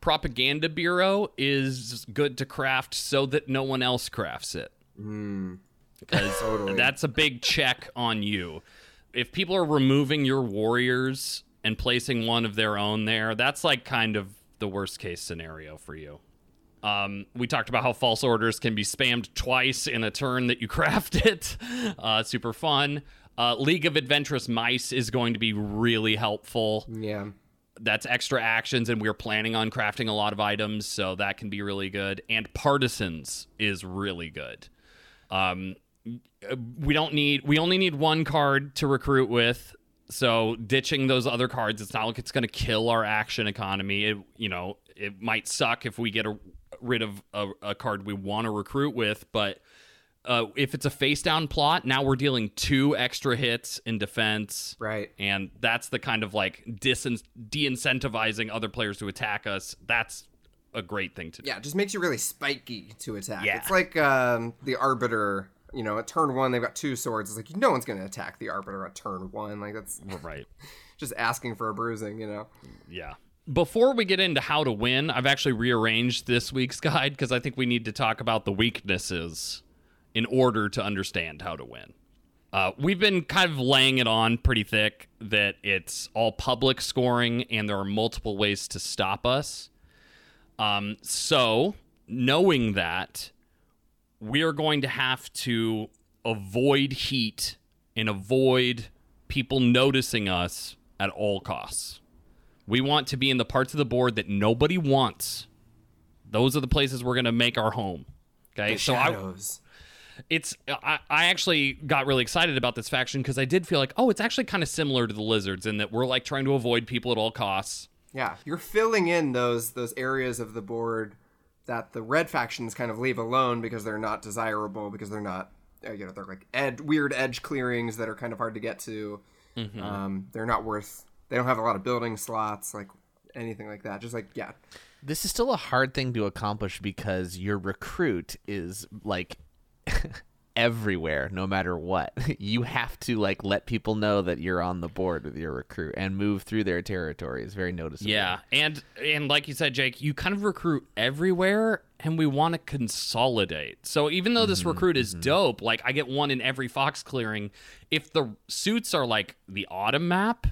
Propaganda Bureau is good to craft so that no one else crafts it. Hmm. Because <laughs> Totally. that's a big check on you. If people are removing your warriors and placing one of their own there, that's like kind of the worst case scenario for you. Um, we talked about how false orders can be spammed twice in a turn that you <laughs> craft it. Uh, super fun. Uh, League of Adventurous Mice is going to be really helpful. yeah That's extra actions, and we're planning on crafting a lot of items, so that can be really good. And Partisans is really good. Um, we don't need we only need one card to recruit with so ditching those other cards it's not like it's going to kill our action economy it you know it might suck if we get a, rid of a, a card we want to recruit with but uh, if it's a face down plot now we're dealing two extra hits in defense right and that's the kind of like dis- de-incentivizing other players to attack us that's a great thing to do Yeah, it just makes you really spiky to attack. Yeah. It's like um, the Arbiter, you know, at turn one, they've got two swords. It's like, no one's going to attack the Arbiter at turn one. Like, that's right <laughs> just asking for a bruising, you know? Yeah. Before we get into how to win, I've actually rearranged this week's <laughs> guide because I think we need to talk about the weaknesses in order to understand how to win. Uh, we've been kind of laying it on pretty thick that it's all public scoring and there are multiple ways to stop us. Um, so, knowing that, we are going to have to avoid heat and avoid people noticing us at all costs. We want to be in the parts of the board that nobody wants. Those are the places we're going to make our home. Okay, The so I, it's I, I actually got really excited about this faction because I did feel like oh it's actually kind of similar to the lizards in that we're like trying to avoid people at all costs. Yeah, you're filling in those those areas of the board that the red factions kind of leave alone because they're not desirable because they're not uh, you know they're like ed- weird edge clearings that are kind of hard to get to. Um, they're not worth. They don't have a lot of building slots like anything like that. Just like yeah, This is still a hard thing to accomplish because your recruit is like <laughs> everywhere no matter what. <laughs> You have to like let people know that you're on the board with your recruit and move through their territory is very noticeable. Yeah, and and like you said, Jake, you kind of recruit everywhere, and we want to consolidate. So even though this mm-hmm, recruit is mm-hmm. dope, like I get one in every fox clearing. If the suits are like the autumn map,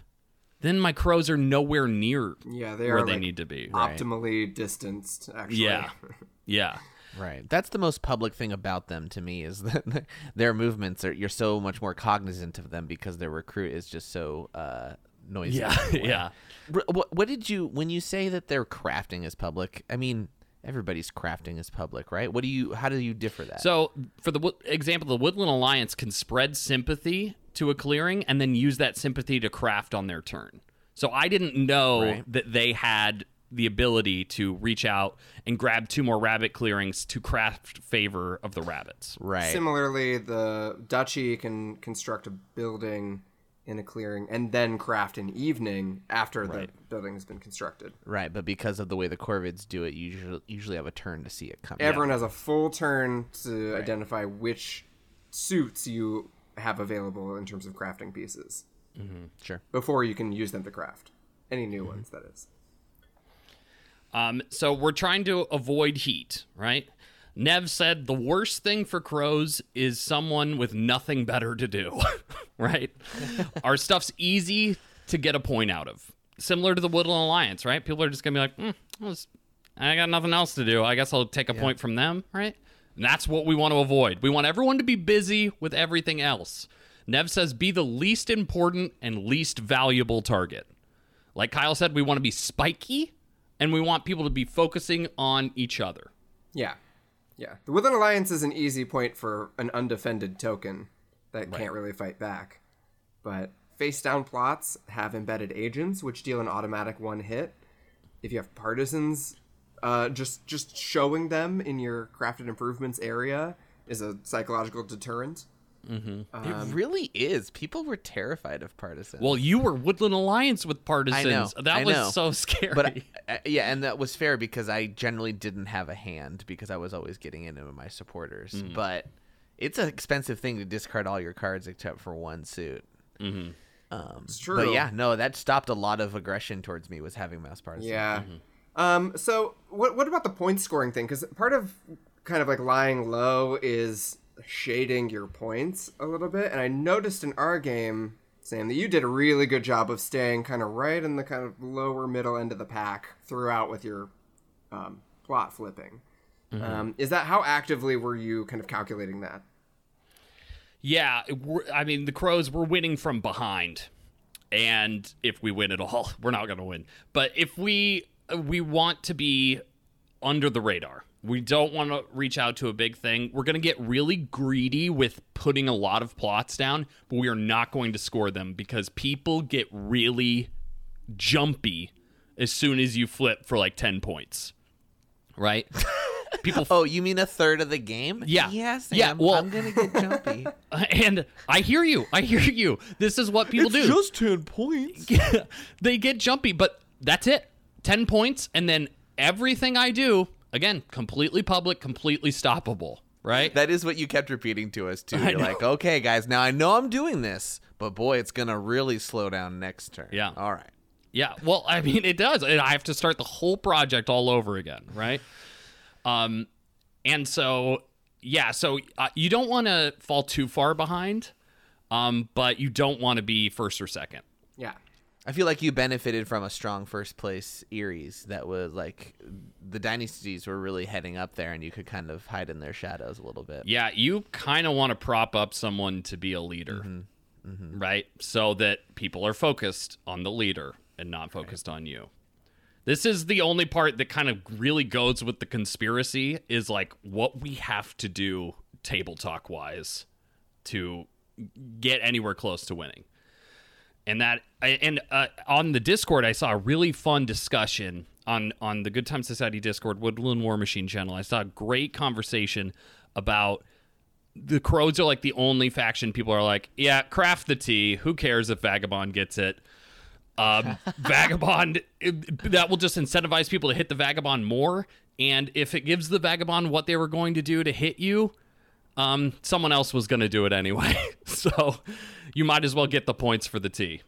then my crows are nowhere near yeah, they where are they like need to be. optimally distanced. Actually, Yeah, <laughs> yeah. Right. That's the most public thing about them to me is <laughs> that their movements are you're so much more cognizant of them because their recruit is just so uh noisy. Yeah, <laughs> yeah. R- What, what did you when you say that their crafting is public? I mean, everybody's crafting is public, right? What do you how do you differ that? So, for the wo- example, the Woodland Alliance can spread sympathy to a clearing and then use that sympathy to craft on their turn. So, I didn't know Right. that they had the ability to reach out and grab two more rabbit clearings to craft favor of the rabbits. right. Similarly, the duchy can construct a building in a clearing and then craft an evening after the building has been constructed. right, but because of the way the Corvids do it, you usually usually have a turn to see it coming. Everyone has a full turn to identify which suits you have available in terms of crafting pieces Mm-hmm. Sure. before you can use them to craft any new Mm-hmm. ones. That is. Um, so we're trying to avoid heat, right? Nev said the worst thing for crows is someone with nothing better to do, <laughs> right? <laughs> Our stuff's easy to get a point out of. Similar to the Woodland Alliance, right? People are just gonna be like, mm, I got nothing else to do. I guess I'll take a point from them, right? And that's what we want to avoid. We want everyone to be busy with everything else. Nev says be the least important and least valuable target. Like Kyle said, we want to be spiky and we want people to be focusing on each other. Yeah. Yeah. The Woodland Alliance is an easy point for an undefended token that can't really fight back. But face down plots have embedded agents, which deal an automatic one hit. If you have partisans, uh, just just showing them in your crafted improvements area is a psychological deterrent. mm-hmm it really is. People were terrified of partisans. Well, you were Woodland Alliance with partisans. I know. That I was know. so scary. But uh, yeah, and that was fair because I generally didn't have a hand because I was always getting into my supporters. Mm. But it's an expensive thing to discard all your cards except for one suit. Mm-hmm. Um, It's true. But yeah, no, that stopped a lot of aggression towards me was having mouse partisans. Yeah. Um, so what what about the point scoring thing? Because part of kind of like lying low is shading your points a little bit. And I noticed in our game, Sam, that you did a really good job of staying kind of right in the kind of lower middle end of the pack throughout with your um, plot flipping. Um, is that how actively were you kind of calculating that? yeah, I mean, the Crows, we're winning from behind. And if we win at all, <laughs> we're not going to win. But if we we want to be under the radar. We don't want to reach out to a big thing. We're going to get really greedy with putting a lot of plots down, but we are not going to score them because people get really jumpy as soon as you flip for like 10 points. Right? <laughs> People Oh, you mean a third of the game? Yeah. Yes. Yeah, well- I'm gonna get jumpy. <laughs> and I hear you. I hear you. This is what people do. Just ten points. <laughs> they get jumpy, but that's it. 10 points and then everything I do, again, completely public, completely stoppable, right? That is what you kept repeating to us too. You're like, okay, guys, now I know I'm doing this, but boy, it's gonna really slow down next turn. Yeah. All right. Yeah, well, I mean, it does. And I have to start the whole project all over again, right? Um, and so yeah, so uh, you don't want to fall too far behind, um, but you don't want to be first or second. Yeah. I feel like you benefited from a strong first place Eyries that was like the dynasties were really heading up there, and you could kind of hide in their shadows a little bit. Yeah, you kind of want to prop up someone to be a leader, mm-hmm. Mm-hmm. right? So that people are focused on the leader and not focused on you. This is the only part that kind of really goes with the conspiracy is like what we have to do table talk wise to get anywhere close to winning. And that and uh, on the Discord I saw a really fun discussion on on the Good Time Society Discord Woodland War Machine channel. I saw a great conversation about the crows are like the only faction people are like, yeah, craft the tea. Who cares if Vagabond gets it? Um, <laughs> Vagabond, it- that will just incentivize people to hit the Vagabond more. And if it gives the Vagabond what they were going to do to hit you, um, someone else was going to do it anyway. <laughs> so you might as well get the points for the tea.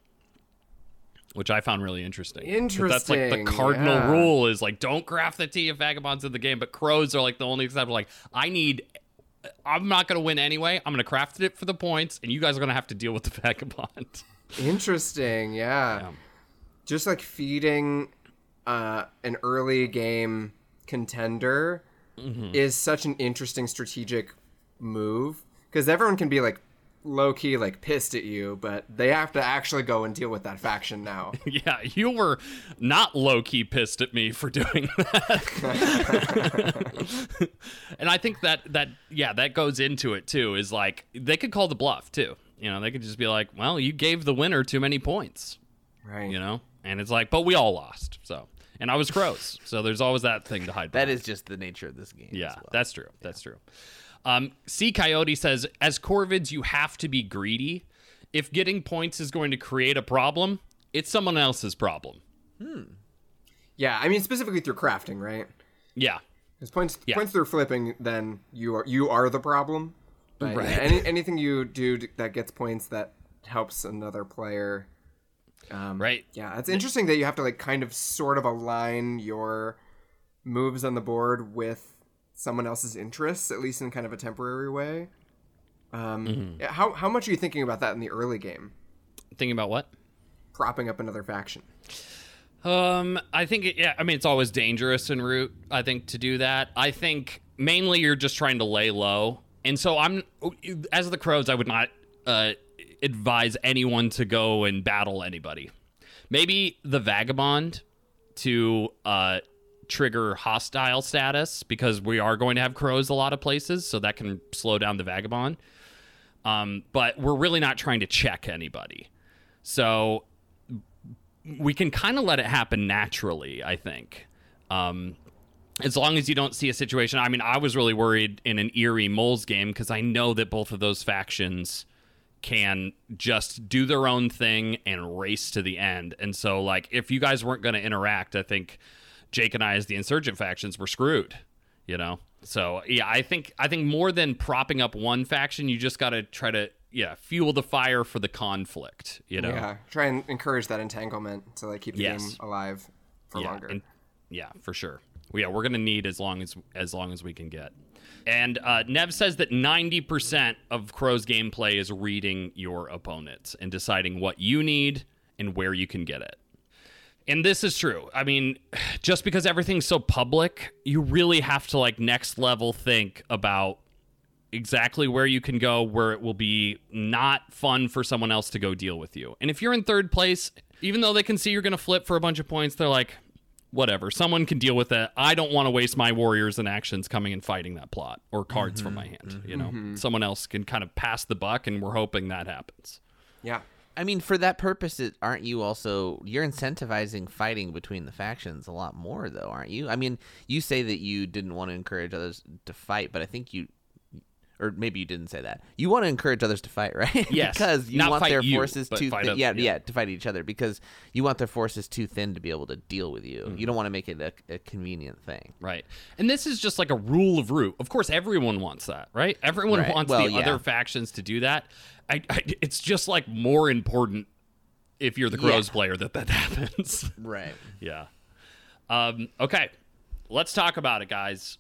Which I found really interesting. But That's like the cardinal yeah. rule is like don't craft the tea if vagabonds in the game, but crows are like the only example. Like I need I'm not going to win anyway. I'm going to craft it for the points, and you guys are going to have to deal with the <laughs> vagabond. Interesting, yeah. Yeah. Just like feeding uh, an early game contender Mm-hmm. is such an interesting strategic move because everyone can be like low key like pissed at you, but they have to actually go and deal with that faction now. <laughs> yeah, you were not low key pissed at me for doing <laughs> that. <laughs> and I think that that yeah, that goes into it too. Is like they could call the bluff too. You know, they could just be like, "Well, you gave the winner too many points." right. You know, and it's like, but we all lost. So, and I was crows. so there's always that thing to hide. That behind. is just the nature of this game. Yeah, as well. that's true. That's true. Um, C Coyote says, as Corvids, you have to be greedy. If getting points is going to create a problem, it's someone else's problem. Hmm. Yeah, I mean specifically through crafting, right? Yeah. Because points Yeah. points through flipping, then you are you are the problem. But Right. yeah, any, <laughs> anything you do that gets points that helps another player. Um, Right. Yeah, it's interesting that you have to like kind of sort of align your moves on the board with someone else's interests, at least in kind of a temporary way. Um, Mm-hmm. how how much are you thinking about that in the early game? Thinking about what? Propping up another faction. Um, I think it, yeah. I mean, it's always dangerous en route. I think to do that. I think mainly you're just trying to lay low, and so I'm as the crows. I would not uh, advise anyone to go and battle anybody. Maybe the vagabond to uh, trigger hostile status because we are going to have crows a lot of places, so that can slow down the vagabond. Um, but we're really not trying to check anybody. So we can kind of let it happen naturally, I think. Um, as long as you don't see a situation. I mean, I was really worried in an Eyrie moles game because I know that both of those factions can just do their own thing and race to the end. And so, like, if you guys weren't going to interact, I think Jake and I, as the insurgent factions, were screwed. You know. So yeah, I think I think more than propping up one faction, you just got to try to yeah fuel the fire for the conflict. You know. Yeah, try and encourage that entanglement to like keep the Yes. game alive for yeah, longer. and- yeah, for sure. Yeah, we're gonna need as long as as long as we can get. And uh, Nev says that ninety percent of Crow's gameplay is reading your opponents and deciding what you need and where you can get it. And this is true. I mean, <sighs> just because everything's so public, you really have to like next level think about exactly where you can go where it will be not fun for someone else to go deal with you. And if you're in third place, even though they can see you're going to flip for a bunch of points, they're like, whatever, someone can deal with that. I don't want to waste my warriors and actions coming and fighting that plot or cards from mm-hmm. my hand. You mm-hmm. know, mm-hmm. someone else can kind of pass the buck, and we're hoping that happens. yeah, I mean, for that purpose, it, aren't you also you're incentivizing fighting between the factions a lot more, though, aren't you? I mean, you say that you didn't want to encourage others to fight, but I think you, or maybe you didn't say that. You want to encourage others to fight, <laughs> right? Yes. because you Not want their you, forces but too. fight Thin, yeah, yeah. yeah, to fight each other because you want their forces too thin to be able to deal with you. Mm-hmm. You don't want to make it a, a convenient thing. Right. And this is just like a rule of root. Of course, everyone wants that, right? Everyone Right. wants Well, the yeah. other factions to do that. I, I, it's just like more important if you're the Yeah. Crows player that that <laughs> happens. Right. yeah. Um, okay. Let's talk about it, guys.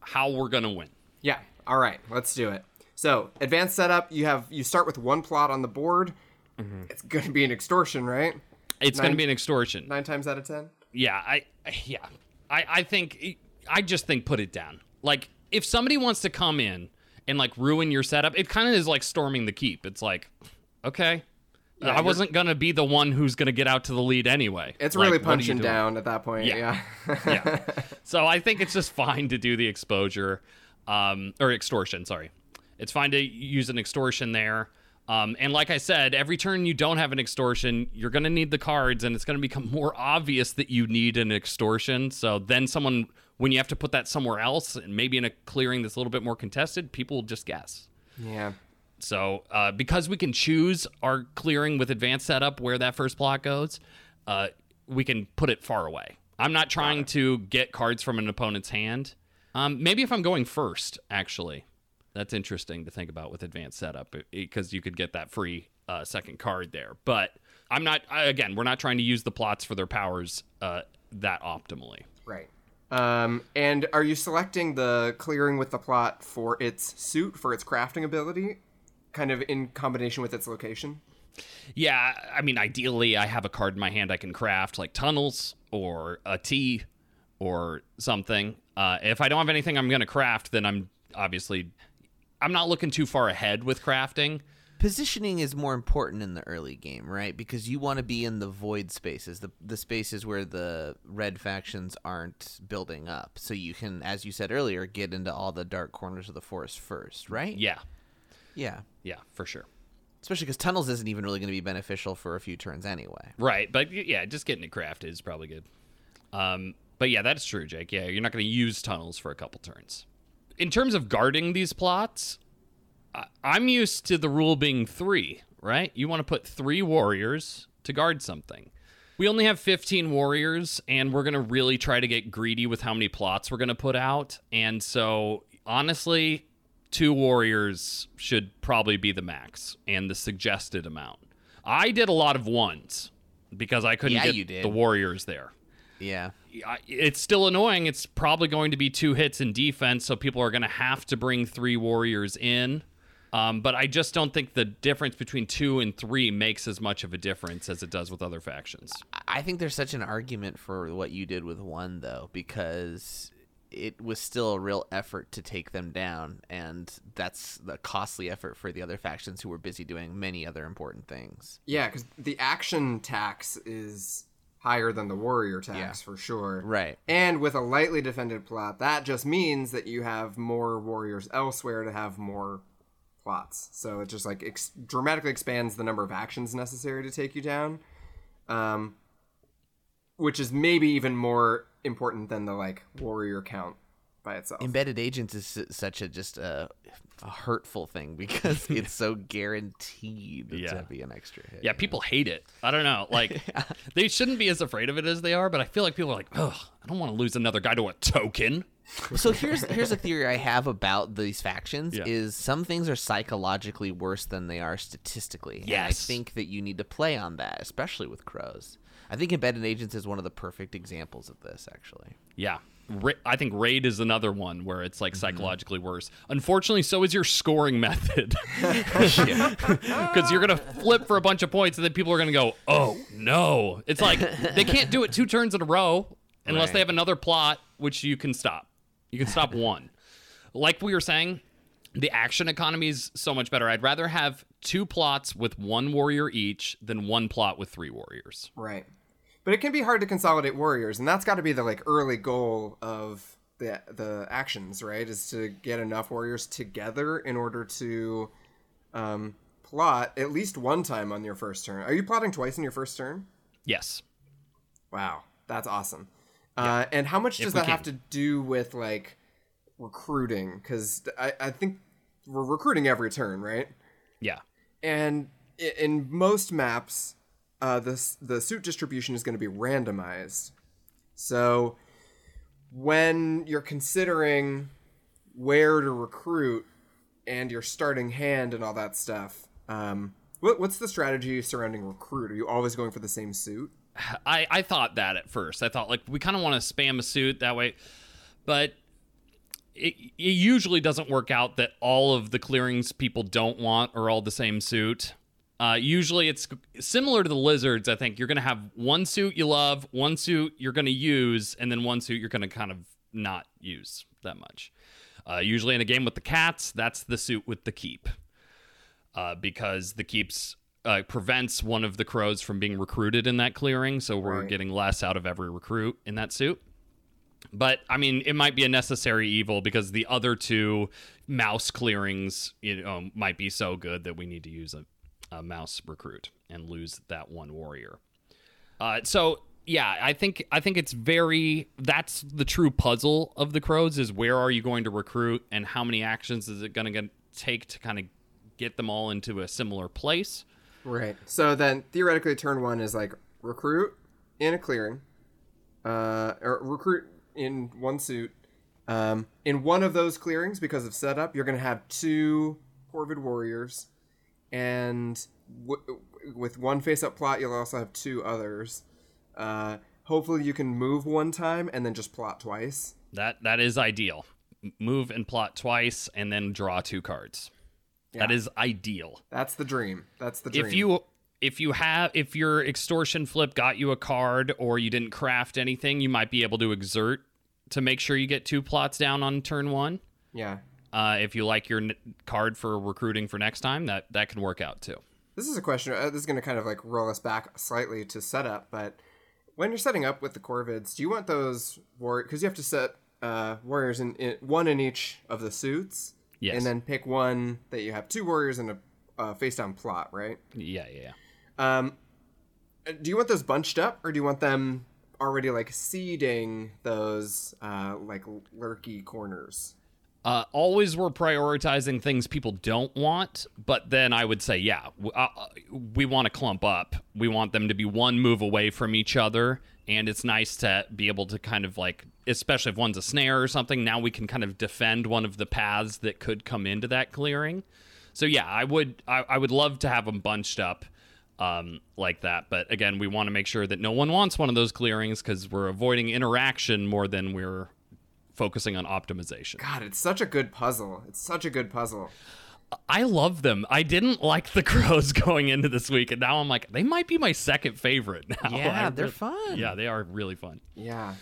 How we're going to win. yeah. All right, let's do it. So, advanced setup. You have you start with one plot on the board. Mm-hmm. It's going to be an extortion, right? It's going to be an extortion. Nine times out of ten. Yeah, I yeah. I I think I just think put it down. Like if somebody wants to come in and like ruin your setup, it kind of is like storming the keep. It's like, okay. I wasn't gonna be the one who's gonna get out to the lead anyway. It's Like, really what are you punching down at that point. Yeah. Yeah. yeah. <laughs> So I think it's just fine to do the exposure, um, or extortion. Sorry, it's fine to use an extortion there. Um, and like I said, every turn you don't have an extortion, you're going to need the cards, and it's going to become <laughs> more obvious that you need an extortion. So then, someone, when you have to put that somewhere else, and maybe in a clearing that's a little bit more contested, people will just guess. yeah. So uh, because we can choose our clearing with advanced setup where that first block goes, uh, we can put it far away. I'm not trying to get cards from an opponent's hand. Um, maybe if I'm going first, actually, that's interesting to think about with advanced setup because you could get that free uh, second card there. But I'm not. I, again, we're not trying to use the plots for their powers uh, that optimally. Right. Um, and are you selecting the clearing with the plot for its suit, for its crafting ability, kind of in combination with its location? Yeah, I mean, ideally, I have a card in my hand I can craft, like tunnels or a tea or something. Uh, if I don't have anything I'm going to craft, then I'm obviously I'm not looking too far ahead with crafting. Positioning is more important in the early game, right? Because you want to be in the void spaces, the the spaces where the red factions aren't building up, so you can, as you said earlier, get into all the dark corners of the forest first, right? Yeah, Yeah. yeah, for sure. Especially because tunnels isn't even really going to be beneficial for a few turns anyway. Right, but yeah, just getting it crafted is probably good. Um, but yeah, that's true, Jake. Yeah, you're not going to use tunnels for a couple turns. In terms of guarding these plots, I- I'm used to the rule being three. Right, you want to put three warriors to guard something. We only have 15 warriors, and we're going to really try to get greedy with how many plots we're going to put out. And so, honestly, two warriors should probably be the max and the suggested amount. I did a lot of ones because I couldn't Yeah, get the warriors there. Yeah. I- It's still annoying. It's probably going to be two hits in defense, so people are going to have to bring three warriors in. Um, but I just don't think the difference between two and three makes as much of a difference as it does with other factions. I think there's such an argument for what you did with one though, because it was still a real effort to take them down, and that's the costly effort for the other factions who were busy doing many other important things. Yeah, because the action tax is higher than the warrior tax Yeah. for sure. Right. And with a lightly defended plot, that just means that you have more warriors elsewhere to have more plots. So it just like ex- dramatically expands the number of actions necessary to take you down. Um, which is maybe even more important than the like warrior count by itself. Embedded agents is such a just a, a hurtful thing <laughs> because it's so guaranteed Yeah. to be an extra hit. Yeah, people hate it. I don't know. Like, <laughs> they shouldn't be as afraid of it as they are, but I feel like people are like, ugh, I don't want to lose another guy to a token. <laughs> so here's here's a theory I have about these factions Yeah. is some things are psychologically worse than they are statistically. And I think that you need to play on that, especially with crows. I think embedded agents is one of the perfect examples of this actually. Yeah. Ra- I think raid is another one where it's Mm-hmm. like psychologically worse. Unfortunately, so is your scoring method. <laughs> <laughs> Because you're going to flip for a bunch of points and then people are going to go, oh, no. It's like they can't do it two turns in a row unless Right. they have another plot, which you can stop. You can stop one. Like we were saying, the action economy is so much better. I'd rather have two plots with one warrior each than one plot with three warriors. Right. But it can be hard to consolidate warriors, and that's got to be the like early goal of the the actions, right? Is to get enough warriors together in order to um, plot at least one time on your first turn. Are you plotting twice in your first turn? Yes. Wow, that's awesome. Uh, and how much does that have to do with like recruiting? Because I, I think we're recruiting every turn, right? Yeah. and in most maps uh, the, the suit distribution is going to be randomized so when you're considering where to recruit and your starting hand and all that stuff um, what, what's the strategy surrounding recruit are you always going for the same suit I, I thought that at first. I thought like we kind of want to spam a suit that way, but it, it usually doesn't work out that all of the clearings people don't want are all the same suit. Uh, usually, it's similar to the lizards. I think you're going to have one suit you love, one suit you're going to use, and then one suit you're going to kind of not use that much. Uh, usually, in a game with the cats, that's the suit with the keep, uh, because the keeps uh, prevents one of the crows from being recruited in that clearing, so we're Right. getting less out of every recruit in that suit. But I mean, it might be a necessary evil because the other two mouse clearings, you know, might be so good that we need to use a, a mouse recruit and lose that one warrior. Uh, so yeah, I think I think it's very that's the true puzzle of the crows is where are you going to recruit and how many actions is it going to take to kind of get them all into a similar place. Right. So then theoretically, turn one is like recruit in a clearing, uh, or recruit in one suit. Um, in one of those clearings, because of setup, you're going to have two Corvid warriors, and w- with one face-up plot, you'll also have two others. Uh, hopefully, you can move one time and then just plot twice. That that is ideal. Move and plot twice and then draw two cards. That Yeah. is ideal. That's the dream. That's the dream. If you if you have if your extortion flip got you a card or you didn't craft anything, you might be able to exert to make sure you get two plots down on turn 1. yeah, Uh, if you like your n- card for recruiting for next time, that that can work out too. This is a question. Uh, this is going to kind of like roll us back slightly to setup, but when you're setting up with the Corvids, do you want those war? Because you have to set uh, warriors in, in one in each of the suits, Yes. and then pick one that you have two warriors in a uh, face down plot, right? Yeah, yeah. yeah. Um, uh, do you want those bunched up, or do you want them already like seeding those uh, like lurky corners? Uh, always we're prioritizing things people don't want, but then I would say, yeah, w- uh, uh, we want to clump up. We want them to be one move away from each other, and it's nice to be able to kind of like, especially if one's a snare or something. Now we can kind of defend one of the paths that could come into that clearing. So yeah, I would, I, I would love to have them bunched up um, like that. But again, we want to make sure that no one wants one of those clearings because we're avoiding interaction more than we're focusing on optimization. God, it's such a good puzzle. It's such a good puzzle. I love them. I didn't like the <laughs> crows going into this week, and now I'm like, they might be my second favorite now. <laughs> Yeah, I they're fun. Yeah, they are really fun. Yeah.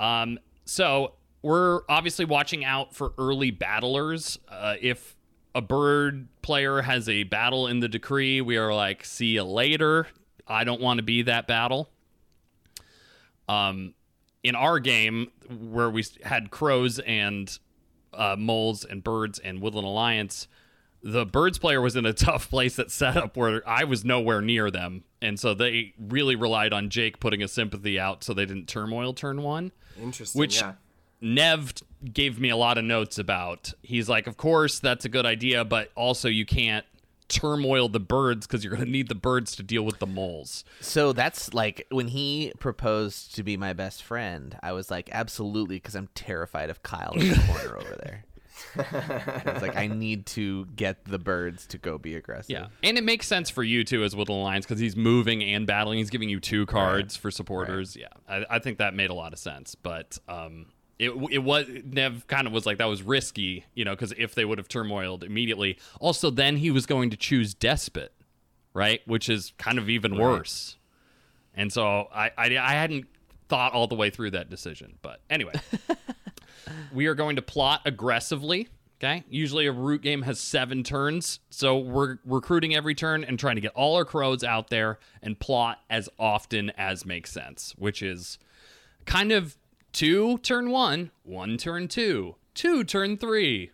Um, so we're obviously watching out for early battlers. Uh, if a bird player has a battle in the decree, we are like, see you later. I don't want to be that battle. Um, in our game where we had crows and uh, moles and birds and woodland alliance, the birds player was in a <laughs> tough place at setup where I was nowhere near them, and so they really relied on Jake putting a sympathy out so they didn't turmoil turn one. Interesting. Which yeah. Nev gave me a lot of notes about. He's like, of course that's a good idea, but also you can't turmoil the birds because you're going to need the birds to deal with the moles. So that's like when he proposed to be my best friend, I was like, absolutely, because I'm terrified of Kyle in the <laughs> corner over there. it's like, I need to get the birds to go be aggressive. Yeah, and it makes sense for you too as Woodland Alliance because he's moving and battling. He's giving you two cards for supporters. Yeah, I, I think that made a lot of sense. But um, it it was Nev kind of was like that was risky, you know, because if they would have turmoiled immediately. Also, then he was going to choose Despot, right, which is kind of even worse. And so I, I I hadn't thought all the way through that decision, but anyway. <laughs> we are going to plot aggressively. Okay. Usually a root game has seven turns. So we're recruiting every turn and trying to get all our crows out there and plot as often as makes sense, which is kind of two turn one, one turn two, two turn three,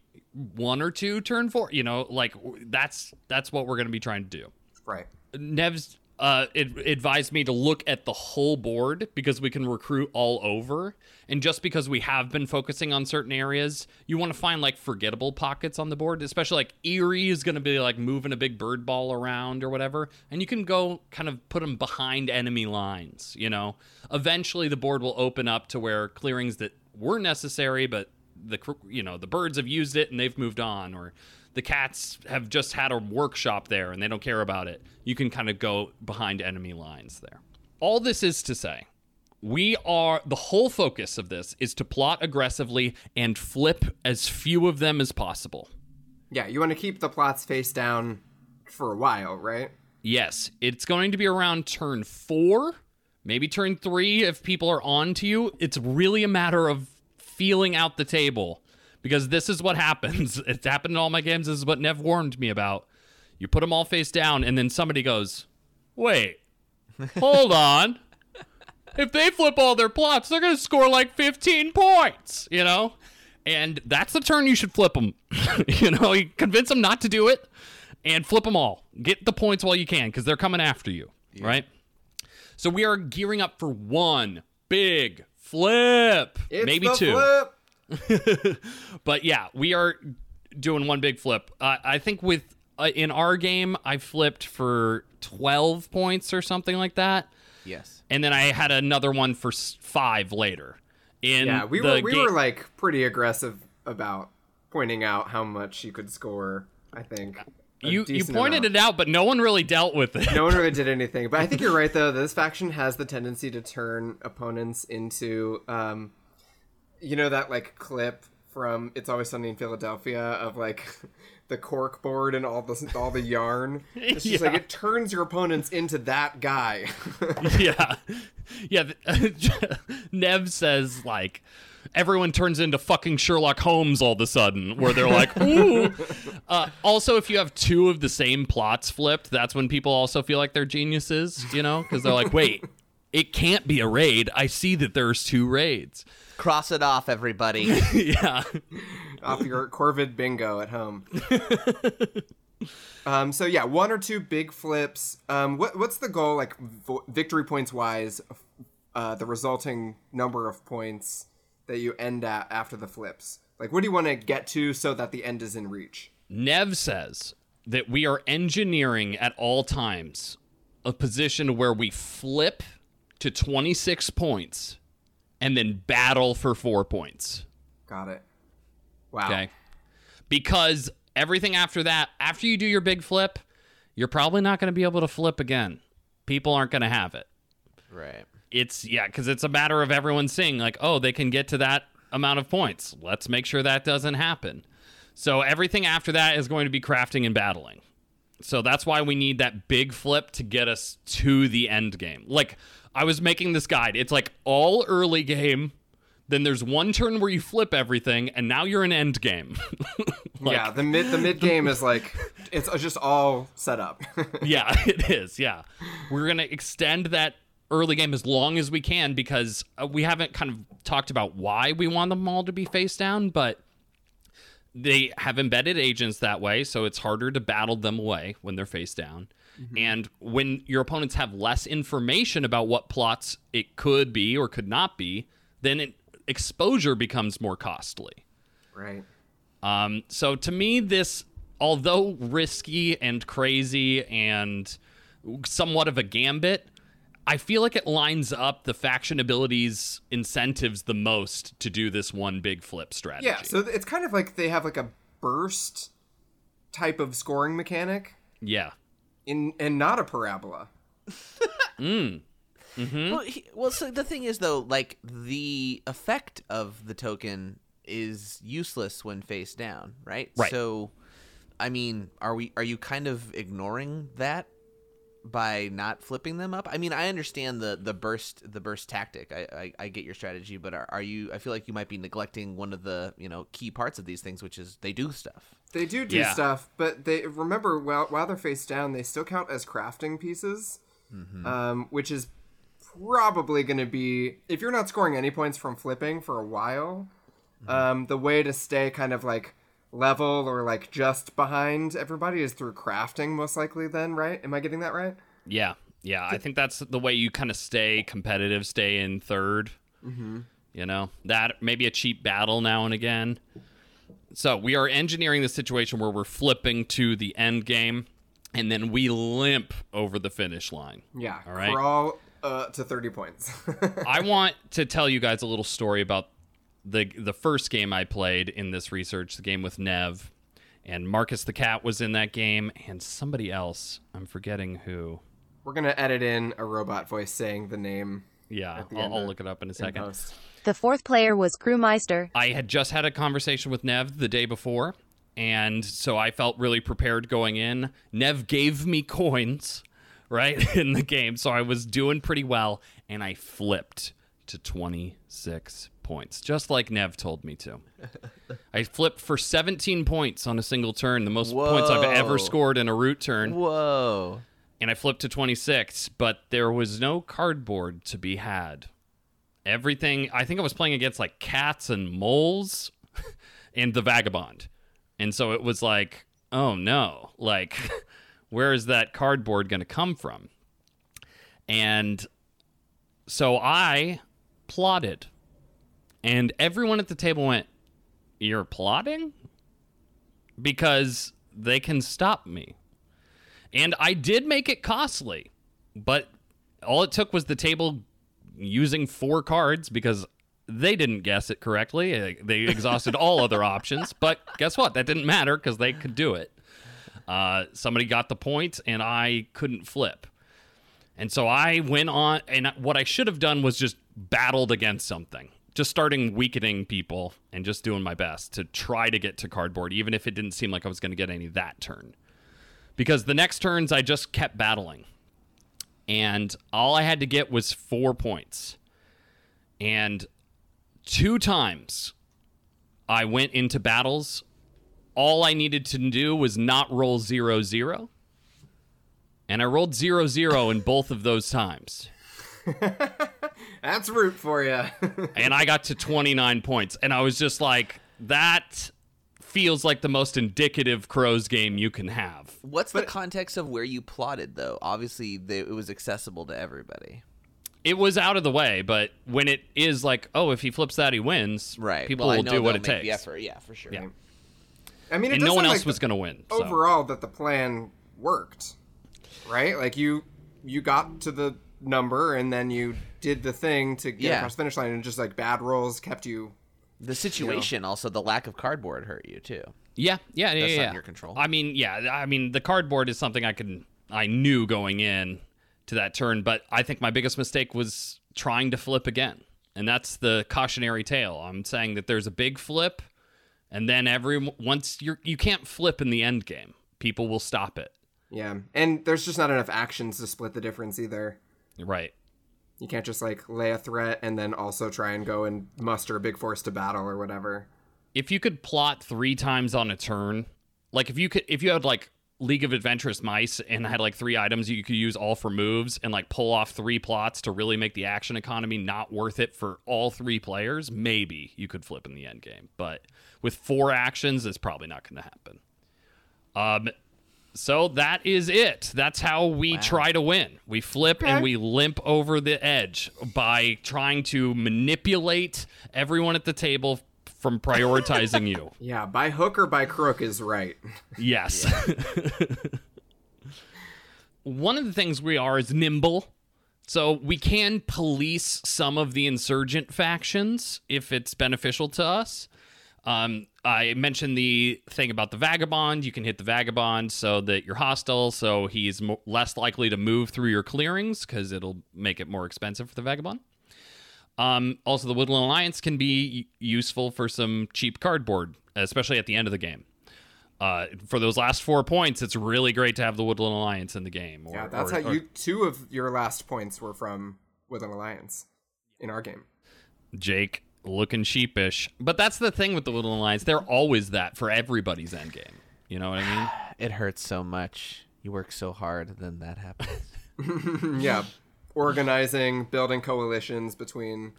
one or two turn four. You know, like that's that's what we're going to be trying to do. Right. Nev's uh, it advised me to look at the whole board because we can recruit all over. And just because we have been focusing on certain areas, you want to find like forgettable pockets on the board, especially like Eyrie is going to be like moving a big bird ball around or whatever. And you can go kind of put them behind enemy lines, you know? Eventually the board will open up to where clearings that were necessary, but the you know the birds have used it and they've moved on or the cats have just had a workshop there and they don't care about it you can kind of go behind enemy lines there all this is to say we are the whole focus of this is to plot aggressively and flip as few of them as possible Yeah, you want to keep the plots face down for a while, right? Yes, it's going to be around turn four, maybe turn three if people are on to you. It's really a matter of feeling out the table because this is what happens. <laughs> It's happened in all my games. This is what Nev warned me about. You put them all face down, and then somebody goes, Wait, <laughs> hold on. If they flip all their plots, they're going to score like 15 points, you know? And that's the turn you should flip them. <laughs> you know, you convince them not to do it and flip them all. Get the points while you can because they're coming after you, right? So we are gearing up for one big flip, It's maybe two. flip. <laughs> But yeah, we are doing one big flip. Uh, I think with uh, in our game, I flipped for 12 points or something like that. Yes. And then I had another one for five later. In Yeah, we the were we were like pretty aggressive about pointing out how much you could score. I think you you pointed amount. it out, but no one really dealt with it. No one really <laughs> did anything, but I think you're right though. This faction has the tendency to turn opponents into, um, you know, that like clip from "It's Always Sunny in Philadelphia" of like <laughs> the cork board and all the all the yarn. It's just like <laughs> it turns your opponents into that guy. <laughs> yeah, yeah. Nev says like everyone turns into fucking Sherlock Holmes all of a sudden, where they're like, ooh. Uh, also, if you have two of the same plots flipped, that's when people also feel like they're geniuses, you know, because they're like, wait. It can't be a raid. I see that there's two raids. Cross it off, everybody. <laughs> yeah. off your Corvid bingo at home. <laughs> um, so yeah, one or two big flips. Um, what what's the goal like vo- victory points wise? Uh, the resulting number of points that you end at after the flips. Like, what do you want to get to so that the end is in reach? Nev says that we are engineering at all times a position where we flip to 26 points and then battle for four points. Got it. Wow. Okay. Because everything after that, after you do your big flip, you're probably not going to be able to flip again. People aren't going to have it. right. It's, yeah, because it's a matter of everyone seeing, like, oh, they can get to that amount of points. Let's make sure that doesn't happen. So everything after that is going to be crafting and battling. So that's why we need that big flip to get us to the end game. Like I was making this guide. It's like all early game, then there's one turn where you flip everything, and now you're in end game. <laughs> Like- yeah, the mid the mid game is like it's just all set up. <laughs> yeah, <laughs> it is. Yeah. We're going to extend that early game as long as we can because uh, we haven't kind of talked about why we want them all to be face down, but they have embedded agents that way, so it's harder to battle them away when they're face down. And when your opponents have less information about what plots it could be or could not be, then it, exposure becomes more costly. right. Um, so to me, this, although risky and crazy and somewhat of a gambit, I feel like it lines up the faction abilities incentives the most to do this one big flip strategy. Yeah, so it's kind of like they have like a burst type of scoring mechanic yeah. in and not a parabola. <laughs> Hmm. Well, he, well, so the thing is though, like the effect of the token is useless when face down, right? Right. So, I mean, are we? Are you kind of ignoring that by not flipping them up? I mean, I understand the the burst the burst tactic. I I, I get your strategy, but are, are you? I feel like you might be neglecting one of the you know key parts of these things, which is they do stuff. They do do Yeah. stuff, but they remember while while they're face down, they still count as crafting pieces, um, which is probably going to be if you're not scoring any points from flipping for a while. Um, the way to stay kind of like level or like just behind everybody is through crafting, most likely. Then, right? Am I getting that right? Yeah. Yeah. I think that's the way you kind of stay competitive, stay in 3rd Mm-hmm. You know, that maybe a cheap battle now and again. So we are engineering the situation where we're flipping to the end game and then we limp over the finish line. Yeah. All right. Crawl uh, to thirty points. <laughs> I want to tell you guys a little story about the the first game I played in this research, the game with Nev, and Marcus the cat was in that game, and somebody else. I'm forgetting who. We're gonna edit in a robot voice saying the name. Yeah, the I'll, I'll look it up in a second. post. The fourth player was Crewmeister. I had just had a conversation with Nev the day before, and so I felt really prepared going in. Nev gave me coins <laughs> right <laughs> in the game. So I was doing pretty well, and I flipped to 26 points, just like Nev told me to. <laughs> I flipped for 17 points on a single turn, the most points I've ever scored in a root turn Whoa. and I flipped to 26, but there was no cardboard to be had. Everything, I think I was playing against like cats and moles <laughs> and the vagabond. And so it was like, oh no, like, <laughs> where is that cardboard going to come from? And so I plotted, and everyone at the table went, You're plotting? Because they can stop me. And I did make it costly, but all it took was the table using four cards because they didn't guess it correctly. Uh, They exhausted all other <laughs> options, but guess what? That didn't matter because they could do it. Uh, somebody got the points, point, and I couldn't flip. And so I went on, and what I should have done was just battled against something, just starting weakening people and just doing my best to try to get to cardboard, even if it didn't seem like I was going to get any that turn because the next turns I just kept battling. And all I had to get was four points. And two times I went into battles. All I needed to do was not roll zero zero. And I rolled zero zero in both of those times. <laughs> That's root for you. <laughs> And I got to 29 points. And I was just like, that feels like the most indicative Crows game you can have. What's the context of where you plotted, though? Obviously, they, it was accessible to everybody. it was out of the way, but when it is like, oh, if he flips that, he wins. Right. People well, will do what it takes. The effort. Yeah, for sure. Yeah. I mean, it And no one else like was going to win. so. overall that the plan worked, right? Like you you got to the number and then you did the thing to get Yeah. across the finish line, and just like bad rolls kept you. The situation, also the lack of cardboard, hurt you too. Yeah, yeah, yeah, That's yeah. not yeah. your control. I mean, yeah, I mean, the cardboard is something I can, I knew going in to that turn, but I think my biggest mistake was trying to flip again, and that's the cautionary tale. I'm saying that there's a big flip, and then every once you're you can't flip in the end game, people will stop it. Yeah, and there's just not enough actions to split the difference either. Right. You can't just like lay a threat and then also try and go and muster a big force to battle or whatever. if you could plot three times on a turn, like if you could, if you had like League of Adventurous Mice and had like three items you could use all for moves and like pull off three plots to really make the action economy not worth it for all three players, maybe you could flip in the end game. But with four actions, it's probably not going to happen. Um, so that is it. That's how we try to win. We flip and we limp over the edge by trying to manipulate everyone at the table from prioritizing you. <laughs> Yeah, by hook or by crook is right. Yes. <laughs> One of the things we are is nimble. So we can police some of the insurgent factions if it's beneficial to us. Um, I mentioned the thing about the vagabond. You can hit the vagabond so that you're hostile, so he's mo- less likely to move through your clearings because it'll make it more expensive for the vagabond. Um, also, the Woodland Alliance can be useful for some cheap cardboard, especially at the end of the game. Uh, for those last four points, it's really great to have the Woodland Alliance in the game. Or, Yeah, that's or- how or you. Two of your last points were from Woodland Alliance in our game. Jake looking sheepish. But that's the thing with the little Alliance; they're always that for everybody's end game. You know what I mean? <sighs> It hurts so much. You work so hard, then that happens. <laughs> <laughs> yeah, organizing, building coalitions between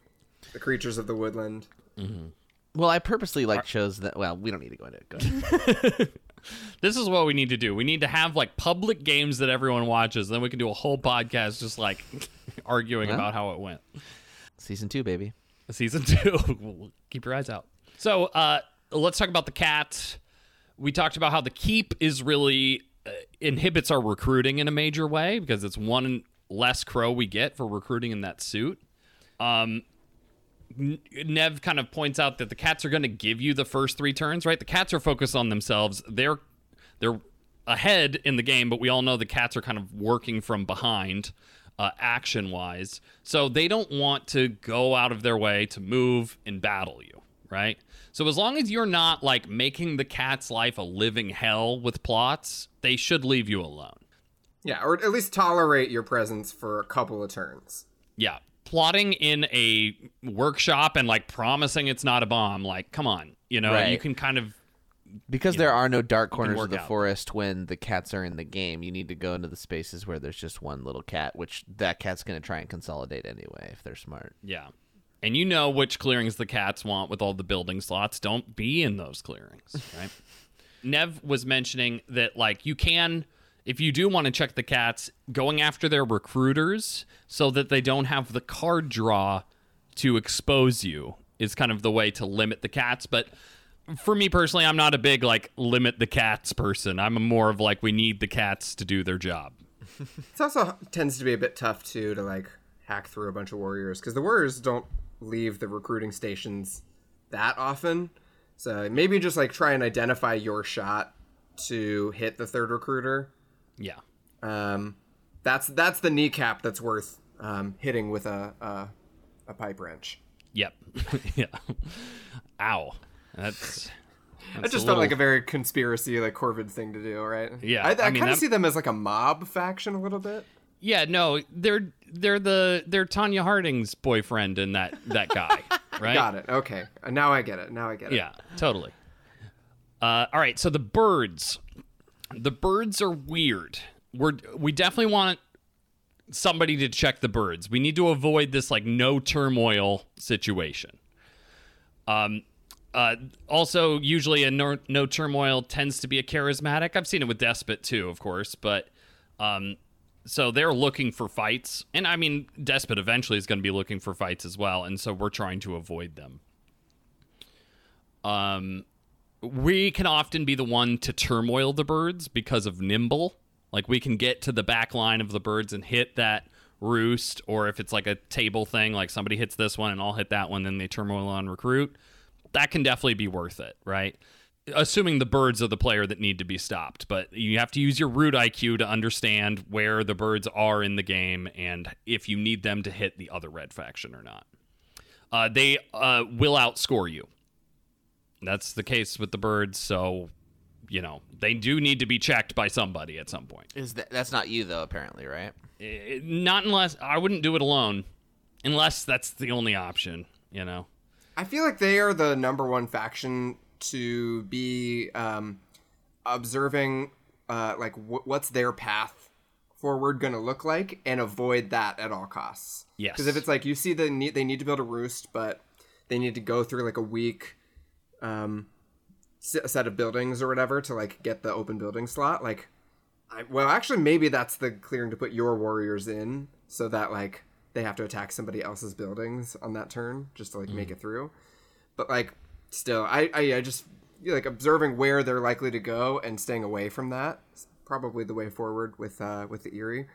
the creatures of the woodland. Mm-hmm. well, I purposely like chose that. Well, we don't need to go into it. Go ahead. <laughs> This is what we need to do. We need to have like public games that everyone watches. Then we can do a whole podcast just like arguing Well. about how it went. Season two, baby. Season <laughs> two. Keep your eyes out. So uh, let's talk about the cat. We talked about how the keep is really uh, inhibits our recruiting in a major way because it's one less crow we get for recruiting in that suit. Um, Nev kind of points out that the cats are going to give you the first three turns, right? The cats are focused on themselves. They're they're ahead in the game, but we all know the cats are kind of working from behind, uh, action wise. So they don't want to go out of their way to move and battle you, right? So as long as you're not like making the cat's life a living hell with plots, they should leave you alone. Yeah, or at least tolerate your presence for a couple of turns. Yeah. Plotting in a workshop and like promising it's not a bomb, like, come on. You know, Right. you can kind of Because there know, are no dark corners of the out. forest when the cats are in the game. You need to go into the spaces where there's just one little cat, which that cat's going to try and consolidate anyway if they're smart. Yeah. And you know which clearings the cats want with all the building slots. Don't be in those clearings, <laughs> right? Nev was mentioning that, like, you can, if you do want to check the cats, going after their recruiters so that they don't have the card draw to expose you is kind of the way to limit the cats. But for me personally, I'm not a big, like, limit the cats person. I'm more of, like, we need the cats to do their job. <laughs> It also tends to be a bit tough too to like hack through a bunch of warriors because the warriors don't leave the recruiting stations that often. So maybe just like try and identify your shot to hit the third recruiter. Yeah. Um, that's that's the kneecap that's worth um, hitting with a, a a pipe wrench. Yep. <laughs> yeah. Ow. That's. <laughs> That that's just a felt like a very conspiracy, like Corvid thing to do, right? Yeah, I, I, I mean, kind of that- see them as like a mob faction a little bit. Yeah, no, they're they're the they're Tonya Harding's boyfriend and that that guy, <laughs> right? Got it. Okay, now I get it. Now I get it. Yeah, totally. Uh, all right, so the birds, the birds are weird. We're we definitely want somebody to check the birds. We need to avoid this like no turmoil situation. Um. Uh, also, usually a no, no turmoil tends to be a charismatic. I've seen it with Despot too, of course, but um, so they're looking for fights, and I mean, Despot eventually is going to be looking for fights as well, and so we're trying to avoid them. Um, we can often be the one to turmoil the birds because of nimble. Like we can get to the back line of the birds and hit that roost, or if it's like a table thing, like somebody hits this one and I'll hit that one, then they turmoil on recruit. That can definitely be worth it, right? Assuming the birds are the player that need to be stopped, but you have to use your root IQ to understand where the birds are in the game and if you need them to hit the other red faction or not. Uh, they uh, will outscore you. That's the case with the birds, so you know they do need to be checked by somebody at some point. Is that that's not you though? Apparently, right? Eh, Not unless I wouldn't do it alone, unless that's the only option. You know. I feel like they are the number one faction to be um, observing, uh, like wh- what's their path forward going to look like, and avoid that at all costs. Yes. Because if it's like you see the need, they need to build a roost, but they need to go through like a week um, s- set of buildings or whatever to like get the open building slot. Like, I, well, actually, maybe that's the clearing to put your warriors in, so that like they have to attack somebody else's buildings on that turn just to like make it through. But like, still, I I, I just like observing where they're likely to go and staying away from that is probably the way forward with uh with the Eyrie.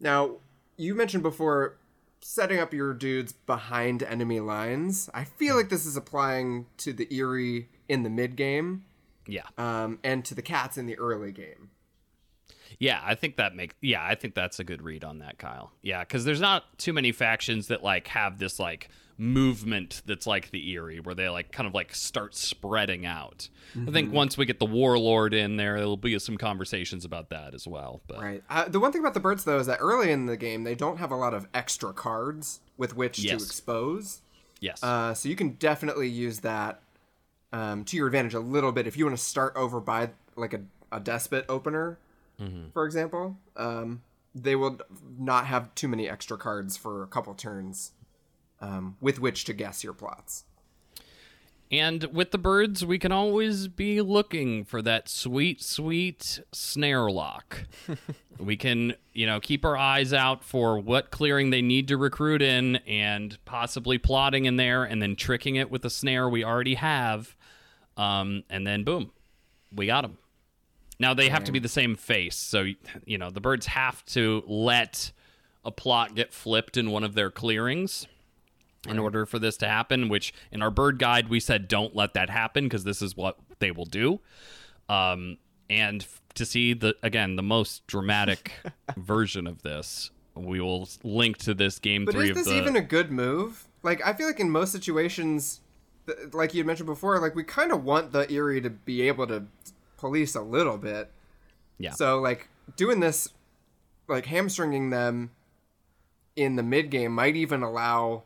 Now, you mentioned before setting up your dudes behind enemy lines. I feel like this is applying to the Eyrie in the mid game Yeah. um, and to the cats in the early game. Yeah, I think that make yeah, I think that's a good read on that, Kyle. Yeah, because there's not too many factions that like have this like movement that's like the Eyrie, where they like kind of like start spreading out. I think once we get the Warlord in there, there'll be some conversations about that as well. But Right. Uh, the one thing about the birds, though, is that early in the game they don't have a lot of extra cards with which Yes. to expose. yes, Uh, so you can definitely use that um, to your advantage a little bit if you want to start over by like a, a despot opener, for example. Um, they will not have too many extra cards for a couple turns um, with which to guess your plots. And with the birds, we can always be looking for that sweet, sweet snare lock. <laughs> we can, you know, keep our eyes out for what clearing they need to recruit in and possibly plotting in there and then tricking it with a snare we already have. Um, and then boom, we got them. Now they have to be the same face. So, you know, the birds have to let a plot get flipped in one of their clearings in order for this to happen which in our bird guide we said don't let that happen because this is what they will do um, and to see the again the most dramatic <laughs> version of this we will link to this game But three is of this the even a good move? Like, I feel like in most situations, th- like you had mentioned before, like we kind of want the Eyrie to be able to police a little bit. yeah So, like, doing this like hamstringing them in the mid game might even allow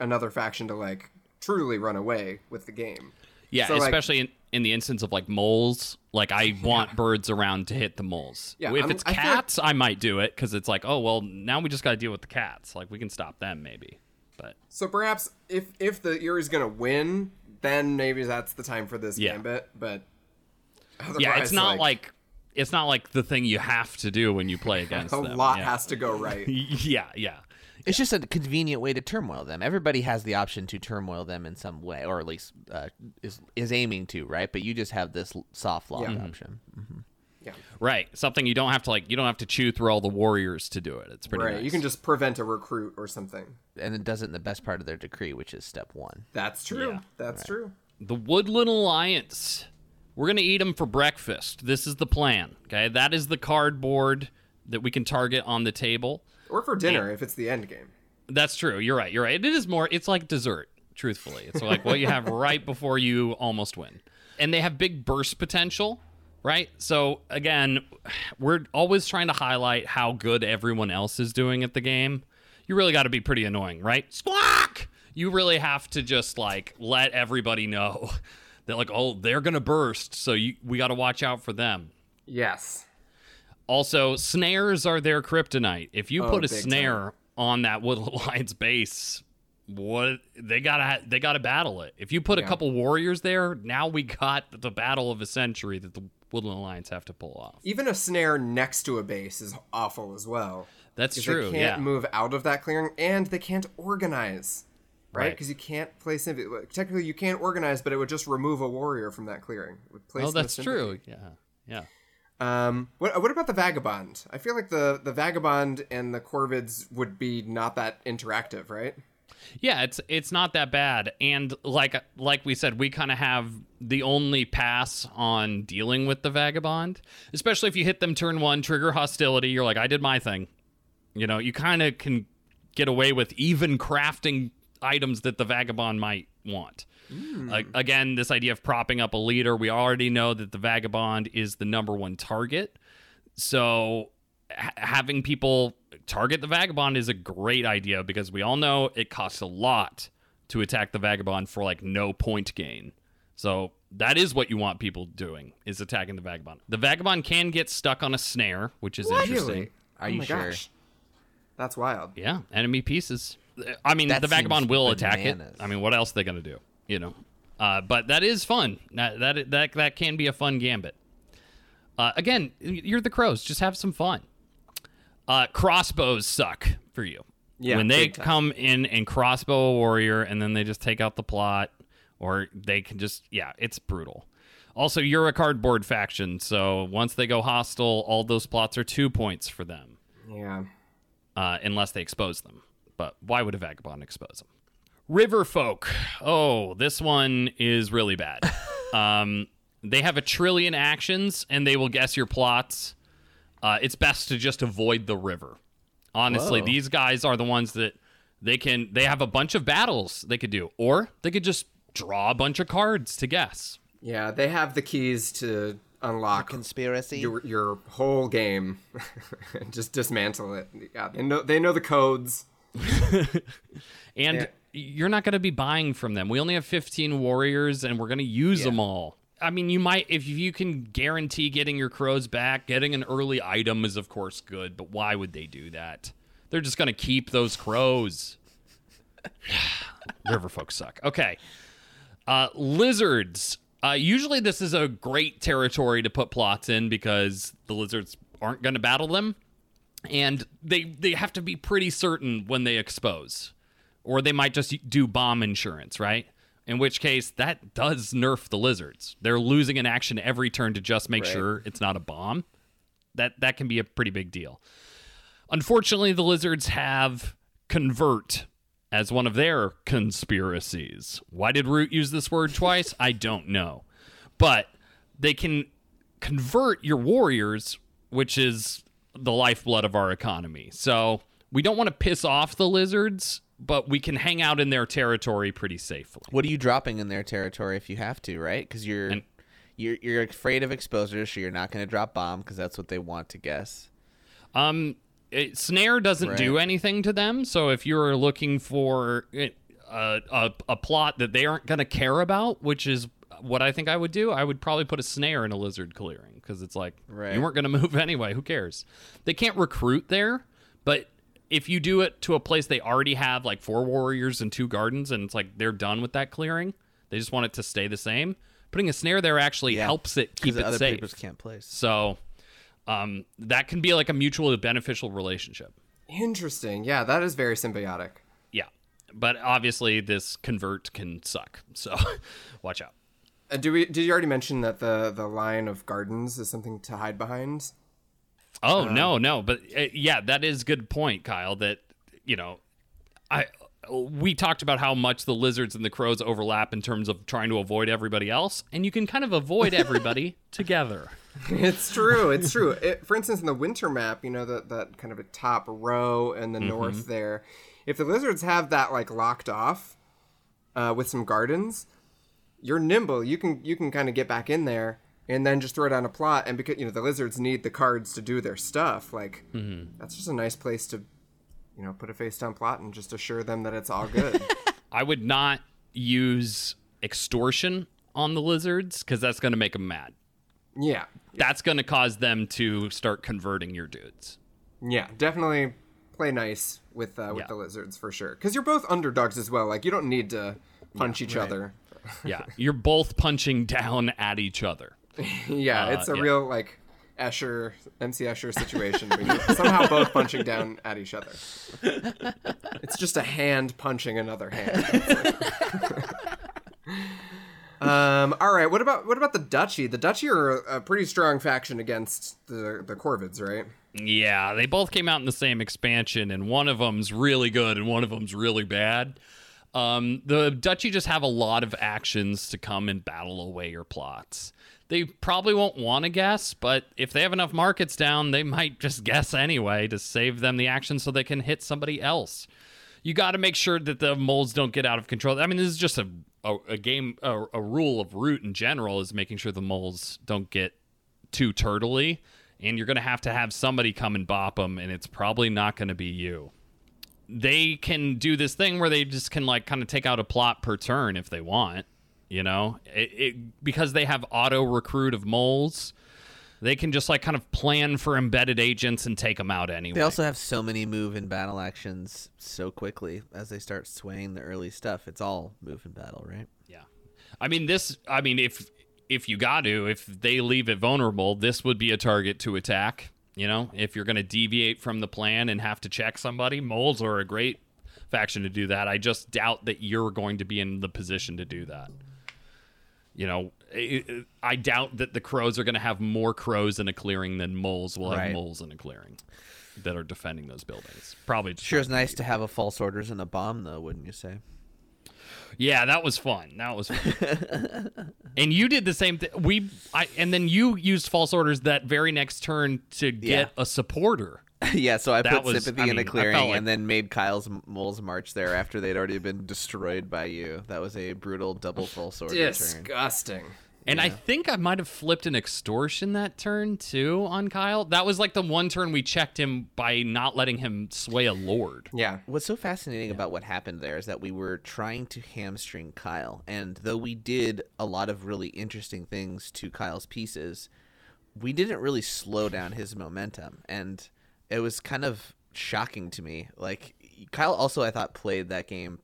another faction to like truly run away with the game. Yeah, So, like- especially in, in the instance of like moles. Like I want birds around to hit the moles. Yeah, if I'm- it's I like- cats, I might do it because it's like, oh well, now we just got to deal with the cats. Like we can stop them maybe. But So perhaps if if the Eyrie's gonna win, then maybe that's the time for this Yeah. gambit. But yeah, it's not like, it's not like the thing you have to do when you play <laughs> against a them. A lot yeah. has to go right. <laughs> yeah, yeah. It's just a convenient way to turmoil them. Everybody has the option to turmoil them in some way, or at least uh, is is aiming to, right? But you just have this soft lock Yeah. option. Yeah, Right. Something you don't have to like. You don't have to chew through all the warriors to do it. It's pretty right. nice. You can just prevent a recruit or something. And it does it in the best part of their decree, which is step one. That's true. Yeah. That's true. The Woodland Alliance. We're going to eat them for breakfast. This is the plan. Okay. That is the cardboard that we can target on the table. Or for dinner if it's the end game. That's true. You're right. You're right. It is more, it's like dessert, truthfully. It's like what you have <laughs> right before you almost win. And they have big burst potential, right? So, again, we're always trying to highlight how good everyone else is doing at the game. You really got to be pretty annoying, right? Squawk! You really have to just like let everybody know that, like, oh, they're going to burst. So you, we got to watch out for them. Yes. Also, snares are their kryptonite. If you Oh, put a snare on that <laughs> Woodland Alliance base, what they gotta they gotta battle it. If you put a couple warriors there, now we got the battle of a century that the Woodland Alliance have to pull off. Even a snare next to a base is awful as well. That's true. They can't Yeah. move out of that clearing, and they can't organize. Right? Right. Because you can't place sympathy. Technically, you can't organize, but it would just remove a warrior from that clearing. It would place Oh, that's true. Yeah. Yeah. Um, what what about the vagabond? I feel like the the vagabond and the corvids would be not that interactive, right? Yeah, it's it's not that bad, and like like we said, we kind of have the only pass on dealing with the vagabond, especially if you hit them turn one, trigger hostility. You're like, I did my thing. You know, you kind of can get away with even crafting items that the vagabond might want. Hmm. Like again, this idea of propping up a leader, we already know that the vagabond is the number one target. So ha- having people target the vagabond is a great idea because we all know it costs a lot to attack the vagabond for like no point gain. So that is what you want people doing is attacking the vagabond. The vagabond can get stuck on a snare, which is interesting. Really? Are oh you my sure? Gosh. That's wild. Yeah, enemy pieces. I mean, That the vagabond will attack it. I mean, what else are they going to do? You know, uh, but that is fun. That that that that can be a fun gambit. Uh, again, you're the crows. Just have some fun. Uh, crossbows suck for you. Yeah, when they come in and crossbow a warrior, and then they just take out the plot, or they can just yeah, it's brutal. Also, you're a cardboard faction, so once they go hostile, all those plots are two points for them Yeah. uh, unless they expose them. But why would a vagabond expose them? River folk. Oh, this one is really bad. <laughs> um, they have a trillion actions, and they will guess your plots. Uh, it's best to just avoid the river. Honestly, Whoa. these guys are the ones that they can. They have a bunch of battles they could do, or they could just draw a bunch of cards to guess. Yeah, they have the keys to unlock Conspiracy. your your whole game <laughs> and just dismantle it. Yeah, they know they know the codes. <laughs> And Yeah. you're not going to be buying from them. We only have 15 warriors and we're going to use them all. I mean, you might, if you can guarantee getting your crows back, getting an early item is, of course, good, but why would they do that? They're just going to keep those crows. <sighs> River folks suck. Okay. Uh, lizards. Uh, usually, this is a great territory to put plots in because the lizards aren't going to battle them and they they have to be pretty certain when they expose or they might just do bomb insurance right? In which case that does nerf the lizards. They're losing an action every turn to just make Right. sure it's not a bomb. That that can be a pretty big deal. Unfortunately the lizards have convert as one of their conspiracies. Why did root use this word <laughs> twice? I don't know. But they can convert your warriors, which is the lifeblood of our economy. So we don't want to piss off the lizards, but we can hang out in their territory pretty safely. What are you dropping in their territory if you have to, right? Because you're And- you're you're afraid of exposure, so you're not going to drop bomb because that's what they want to guess. Um, it, snare doesn't do anything to them. So if you're looking for uh, a a plot that they aren't going to care about, which is what I think I would do, I would probably put a snare in a lizard clearing because it's like Right. you weren't going <laughs> to move anyway. Who cares? They can't recruit there, but if you do it to a place they already have like four warriors and two gardens, and it's like they're done with that clearing, they just want it to stay the same. Putting a snare there actually Yeah. helps it keep it other safe. people can't place. So um, that can be like a mutually beneficial relationship. Interesting. Yeah, that is very symbiotic. Yeah. But obviously, this convert can suck. So <laughs> watch out. Uh, do we? Did you already mention that the the line of gardens is something to hide behind? Oh, no, no. But uh, yeah, that is good point, Kyle, that, you know, I. We talked about how much the lizards and the crows overlap in terms of trying to avoid everybody else, and you can kind of avoid everybody <laughs> together. it's true. It's true. It, for instance, in the winter map, you know that that kind of a top row in the Mm-hmm. north there. If the lizards have that like locked off uh, with some gardens, you're nimble. You can you can kind of get back in there and then just throw down a plot. And because you know the lizards need the cards to do their stuff, like Mm-hmm. that's just a nice place to you know put a face down plot and just assure them that it's all good. <laughs> I would not use extortion on the lizards because that's going to make them mad. yeah. That's going to cause them to start converting your dudes. Yeah, definitely play nice with uh, with Yeah. the lizards for sure. Because you're both underdogs as well. Like you don't need to punch each other. <laughs> Yeah, you're both punching down at each other. <laughs> yeah, Uh, it's a yeah. real like Escher MC Escher situation. where you're somehow both punching down at each other. <laughs> It's just a hand punching another hand. Um. All right. What about what about the Duchy? The Duchy are a pretty strong faction against the the Corvids, right? Yeah, they both came out in the same expansion, and one of them's really good and one of them's really bad. Um, the Duchy just have a lot of actions to come and battle away your plots. They probably won't want to guess, but if they have enough markets down, they might just <laughs> guess anyway to save them the action so they can hit somebody else. You got to make sure that the moles don't get out of control. I mean, this is just a a, a game, a, a rule of root in general is making sure the moles don't get too turtly, and you're going to have to have somebody come and bop them, and it's probably not going to be you. They can do this thing where they just can like kind of take out a plot per turn if they want, you know, it, it, because they have auto recruit of moles. They can just like kind of plan for embedded agents and take them out anyway. They also have so many move and battle actions so quickly as they start swaying the early stuff. It's all move and battle, right? Yeah. I mean this I mean if if you got to if they leave it vulnerable, this would be a target to attack, you know? If you're going to deviate from the plan and have to check somebody, moles are a great faction to do that. I just doubt that you're going to be in the position to do that. You know, I I doubt that the crows are going to have more crows in a clearing than moles will have moles in a clearing that are defending those buildings. Probably Sure, it's nice to have a false orders and a bomb, though, wouldn't you say? Yeah, that was fun. That was fun. and you did the same thing. We I and then you used false orders that very next turn to get Yeah. a supporter. <laughs> yeah, so I That put was- sympathy I in mean, a I clearing like- and then made Kyle's moles march there after they'd already been destroyed by you. That was a brutal double false order turn. Disgusting. And I think I might have flipped an extortion that turn too on Kyle. That was like the one turn we checked him by not letting him sway a lord. Yeah. What's so fascinating about what happened there is that we were trying to hamstring Kyle, and though we did a lot of really interesting things to Kyle's pieces, we didn't really slow down his momentum, and it was kind of shocking to me. Like Kyle also, I thought played that game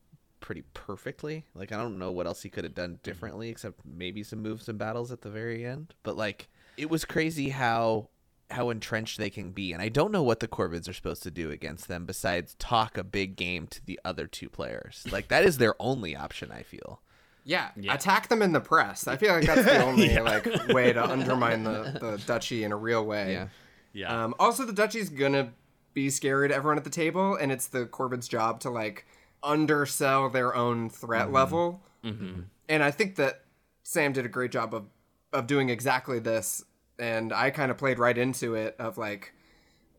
pretty perfectly. Like I don't know what else he could have done differently, except maybe some moves and battles at the very end. But like it was crazy how how entrenched they can be, and I don't know what the Corvids are supposed to do against them besides talk a big game to the other two players. Like that is their only option. I feel. Yeah, Yeah. attack them in the press. I feel like that's the <laughs> only like way to undermine the, the duchy in a real way. Yeah. Yeah. Um, also, the duchy's gonna be scary to everyone at the table, and it's the Corvid's job to like undersell their own threat level. Mm-hmm. And I think that Sam did a great job of of doing exactly this. And I kind of played right into it of like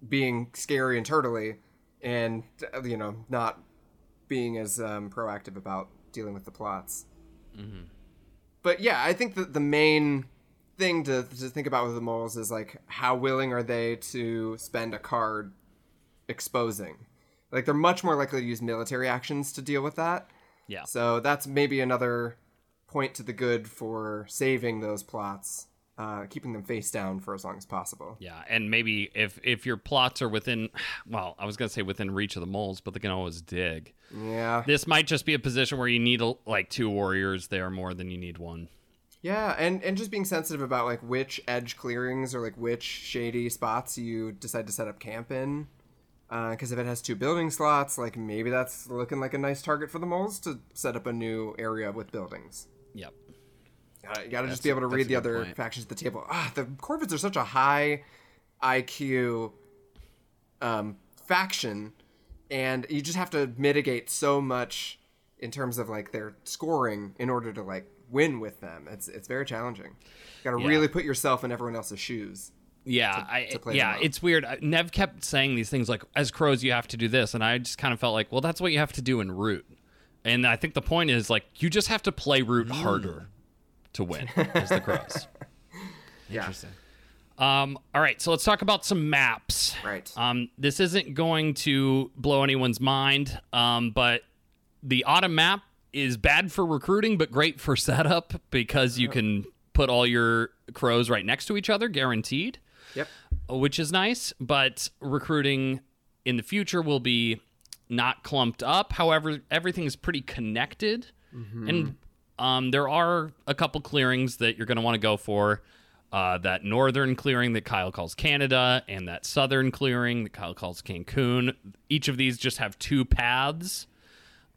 being scary and turtly, and uh, you know not being as um, proactive about dealing with the plots. But yeah, I think that the main thing to, to think about with the moles is like how willing are they to spend a card exposing? Like they're much more likely to use military actions to deal with that. Yeah. So that's maybe another point to the good for saving those plots, uh, keeping them face down for as long as possible. Yeah, and maybe if if your plots are within, well, I was gonna say within reach of the moles, but they can always dig. Yeah. This might just be a position where you need like two warriors there more than you need one. Yeah, and and just being sensitive about like which edge clearings or like which shady spots you decide to set up camp in. Because if it has two building slots, like maybe that's looking like a nice target for the moles to set up a new area with buildings. Yep. Uh, you gotta just be able to that's read the other point. factions at the table. Ah, the Corvids are such a high IQ um, faction, and you just have to mitigate so much in terms of like their scoring in order to like win with them. It's it's very challenging. You gotta Yeah. really put yourself in everyone else's shoes. Yeah, I, to play yeah, it's weird. Nev kept saying these things like, "As crows, you have to do this," and I just kind of felt like, well, that's what you have to do in root. And I think the point is like you just have to play root Mm. harder to win <laughs> as the crows. Yeah, Interesting. Um, all right, so let's talk about some maps. right. Um, this isn't going to blow anyone's mind, um, but the autumn map is bad for recruiting, but great for setup because you can put all your crows right next to each other, guaranteed, yep. which is nice. But recruiting in the future will be not clumped up. However, everything is pretty connected, and um, there are a couple clearings that you're going to want to go for. Uh, that northern clearing that Kyle calls Canada, and that southern clearing that Kyle calls Cancun. Each of these just have two paths.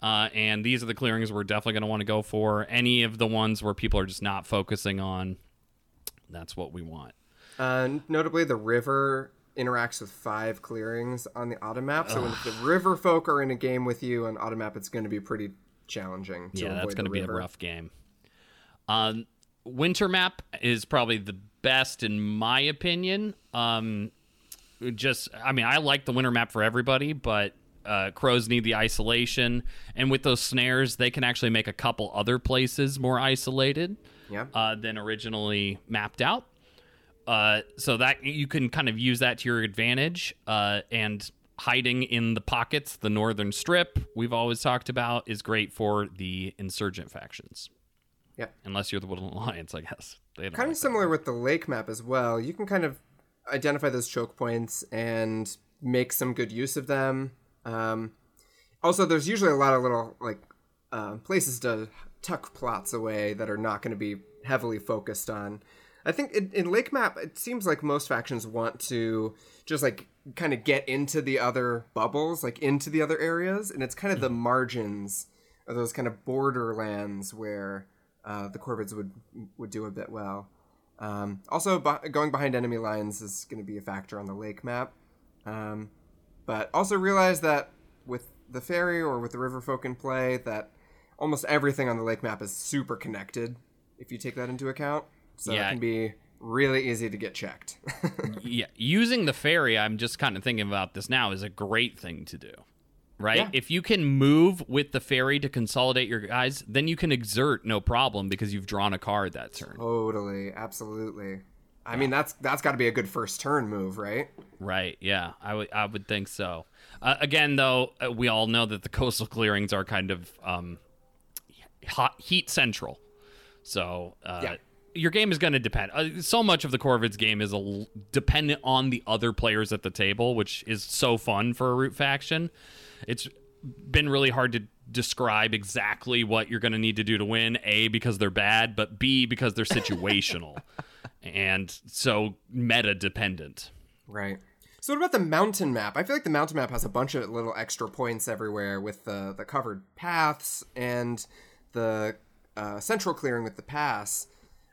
Uh, and these are the clearings we're definitely going to want to go for. Any of the ones where people are just not focusing on, that's what we want. Uh, notably, the river interacts with five clearings on the autumn map. So when the river folk are in a game with you on autumn map, it's going to be pretty challenging. Yeah, that's going to be a rough game. Um, winter map is probably the best in my opinion. Um, just, I mean, I like the winter map for everybody, but uh, crows need the isolation, and with those snares, they can actually make a couple other places more isolated Yeah. uh, than originally mapped out. Uh, so that you can kind of use that to your advantage. Uh, and hiding in the pockets, the northern strip we've always talked about is great for the insurgent factions. Yeah. Unless you're the Woodland Alliance, I guess. They kind like of that. similar with the lake map as well. You can kind of identify those choke points and make some good use of them. Um, also, there's usually a lot of little like uh, places to tuck plots away that are not going to be heavily focused on. I think in, in lake map, it seems like most factions want to just like kind of get into the other bubbles, like into the other areas, and it's kind of the margins of those kind of borderlands where uh, the Corvids would would do a bit well. Um, also, b- going behind enemy lines is going to be a factor on the lake map. Um, but also realize that with the ferry or with the river folk in play, that almost everything on the lake map is super connected. If you take that into account, so Yeah. it can be really easy to get checked. <laughs> yeah, using the ferry, I'm just kind of thinking about this now, is a great thing to do. Right? Yeah. If you can move with the ferry to consolidate your guys, then you can exert no problem because you've drawn a card that turn. totally, absolutely. I mean, that's that's got to be a good first turn move, right? Right. Yeah, I would. I would think so. Uh, again, though, uh, we all know that the coastal clearings are kind of um, hot, heat central. So uh, Yeah. Your game is going to depend. Uh, so much of the Corvids game is a l- dependent on the other players at the table, which is so fun for a root faction. It's been really hard to describe exactly what you're going to need to do to win. A because they're bad, but B because they're situational, <laughs> and so meta dependent. Right. So what about the mountain map? I feel like the mountain map has a bunch of little extra points everywhere with the the covered paths and the uh, central clearing with the pass.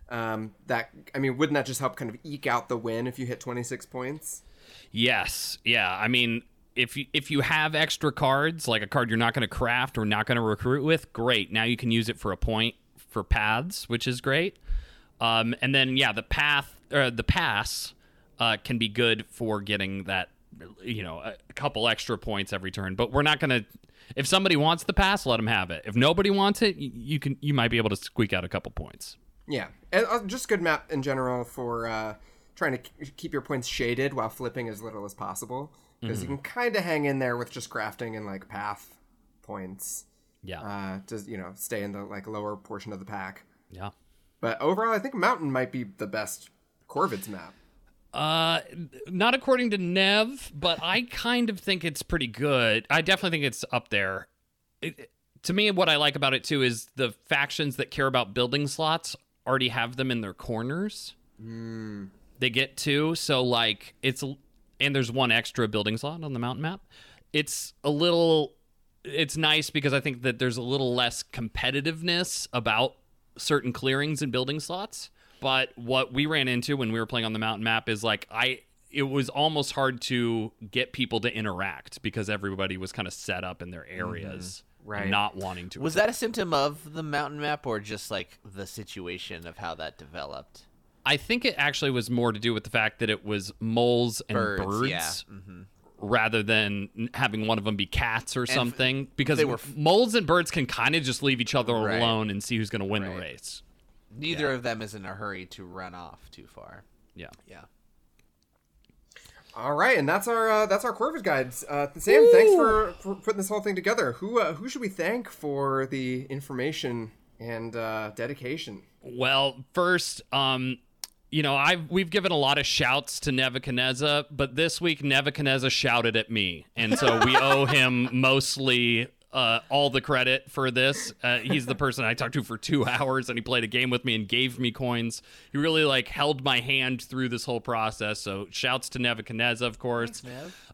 Um, that I mean, wouldn't that just help kind of eke out the win if you hit twenty six points? Yes. Yeah. I mean, if you if you have extra cards, like a card you're not going to craft or not going to recruit with, great. Now you can use it for a point for paths, which is great. Um, and then yeah, the path or the pass uh, can be good for getting that you know a couple extra points every turn. But we're not going to. If somebody wants the pass, let them have it. If nobody wants it, you can you might be able to squeak out a couple points. Yeah, and uh, just good map in general for uh, trying to keep your points shaded while flipping as little as possible because you can kind of hang in there with just crafting and like path points Yeah. uh, to you know stay in the like lower portion of the pack. yeah. But overall, I think Mountain might be the best Corvids map. Uh, not according to Nev, but I kind of think it's pretty good. I definitely think it's up there. It, to me, what I like about it too is the factions that care about building slots already have them in their corners. Hmm. They get two, so like it's and there's one extra building slot on the mountain map. It's a little it's nice because I think that there's a little less competitiveness about certain clearings and building slots. But what we ran into when we were playing on the mountain map is like I it was almost hard to get people to interact because everybody was kind of set up in their mm-hmm. areas, Right. Not wanting to. Was that a symptom of the mountain map or just like the situation of how that developed? I think it actually was more to do with the fact that it was moles and Birds, birds, yeah. Mhm. rather than having one of them be cats or something. Because they were- moles and birds can kind of just leave each other Right. alone and see who's going to win the race. Neither of them is in a hurry to run off too far. Yeah. Yeah. All right, and that's our uh, that's our Corvus guides. Uh, Sam, thanks for, for putting this whole thing together. Who uh, who should we thank for the information and uh, dedication? Well, first, um, you know, I've we've given a lot of shouts to Nebuchadnezzar, but this week Nebuchadnezzar shouted at me, and so we <laughs> owe him mostly uh, all the credit for this. Uh, he's the person I talked to for two <laughs> hours, and he played a game with me and gave me coins. He really like held my hand through this whole process. So shouts to Nebuchadnezzar, of course.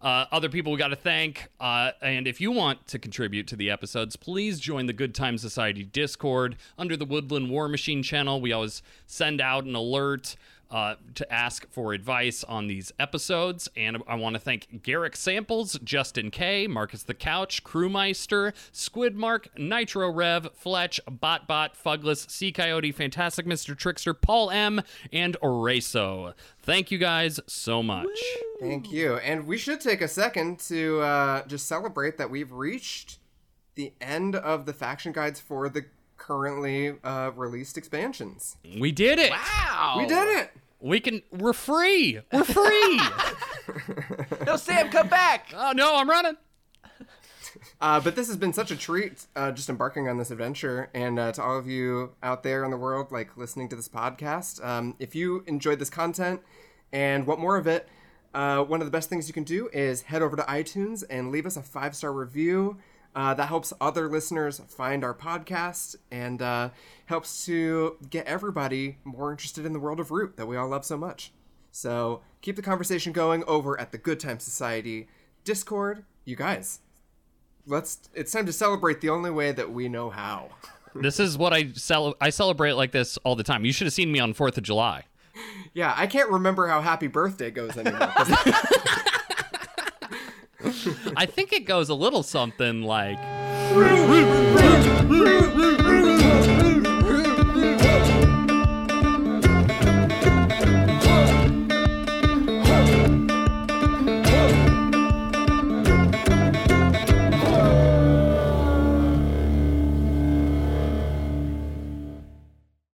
Uh, other people we got to thank. Uh, and if you want to contribute to the episodes, please join the Good Time Society Discord under the Woodland War Machine channel. We always send out an alert. Uh, to ask for advice on these episodes. And I want to thank Garrick Samples, Justin K, Marcus the Couch, Crewmeister, Squidmark, Nitro Rev, Fletch, BotBot, Fugless, Sea Coyote, Fantastic Mr. Trickster, Paul M, and Oraso. Thank you guys so much. Thank you. And we should take a second to uh, just celebrate that we've reached the end of the faction guides for the currently uh, released expansions. We did it. Wow. We did it. We can. We're free. We're free. <laughs> <laughs> No, Sam, come back. oh no, I'm running. Uh, but this has been such a treat, uh, just embarking on this adventure. And uh, to all of you out there in the world, like listening to this podcast, um, if you enjoyed this content and want more of it, uh, one of the best things you can do is head over to iTunes and leave us a five star review. Uh, that helps other listeners find our podcast and uh, helps to get everybody more interested in the world of Root that we all love so much. So keep the conversation going over at the Good Time Society Discord. You guys, let's it's time to celebrate the only way that we know how <laughs> This is what I cel- I celebrate like this all the time. You should have seen me on Fourth of July. <laughs> yeah i can't remember how happy birthday goes anymore <laughs> I think it goes a little something like.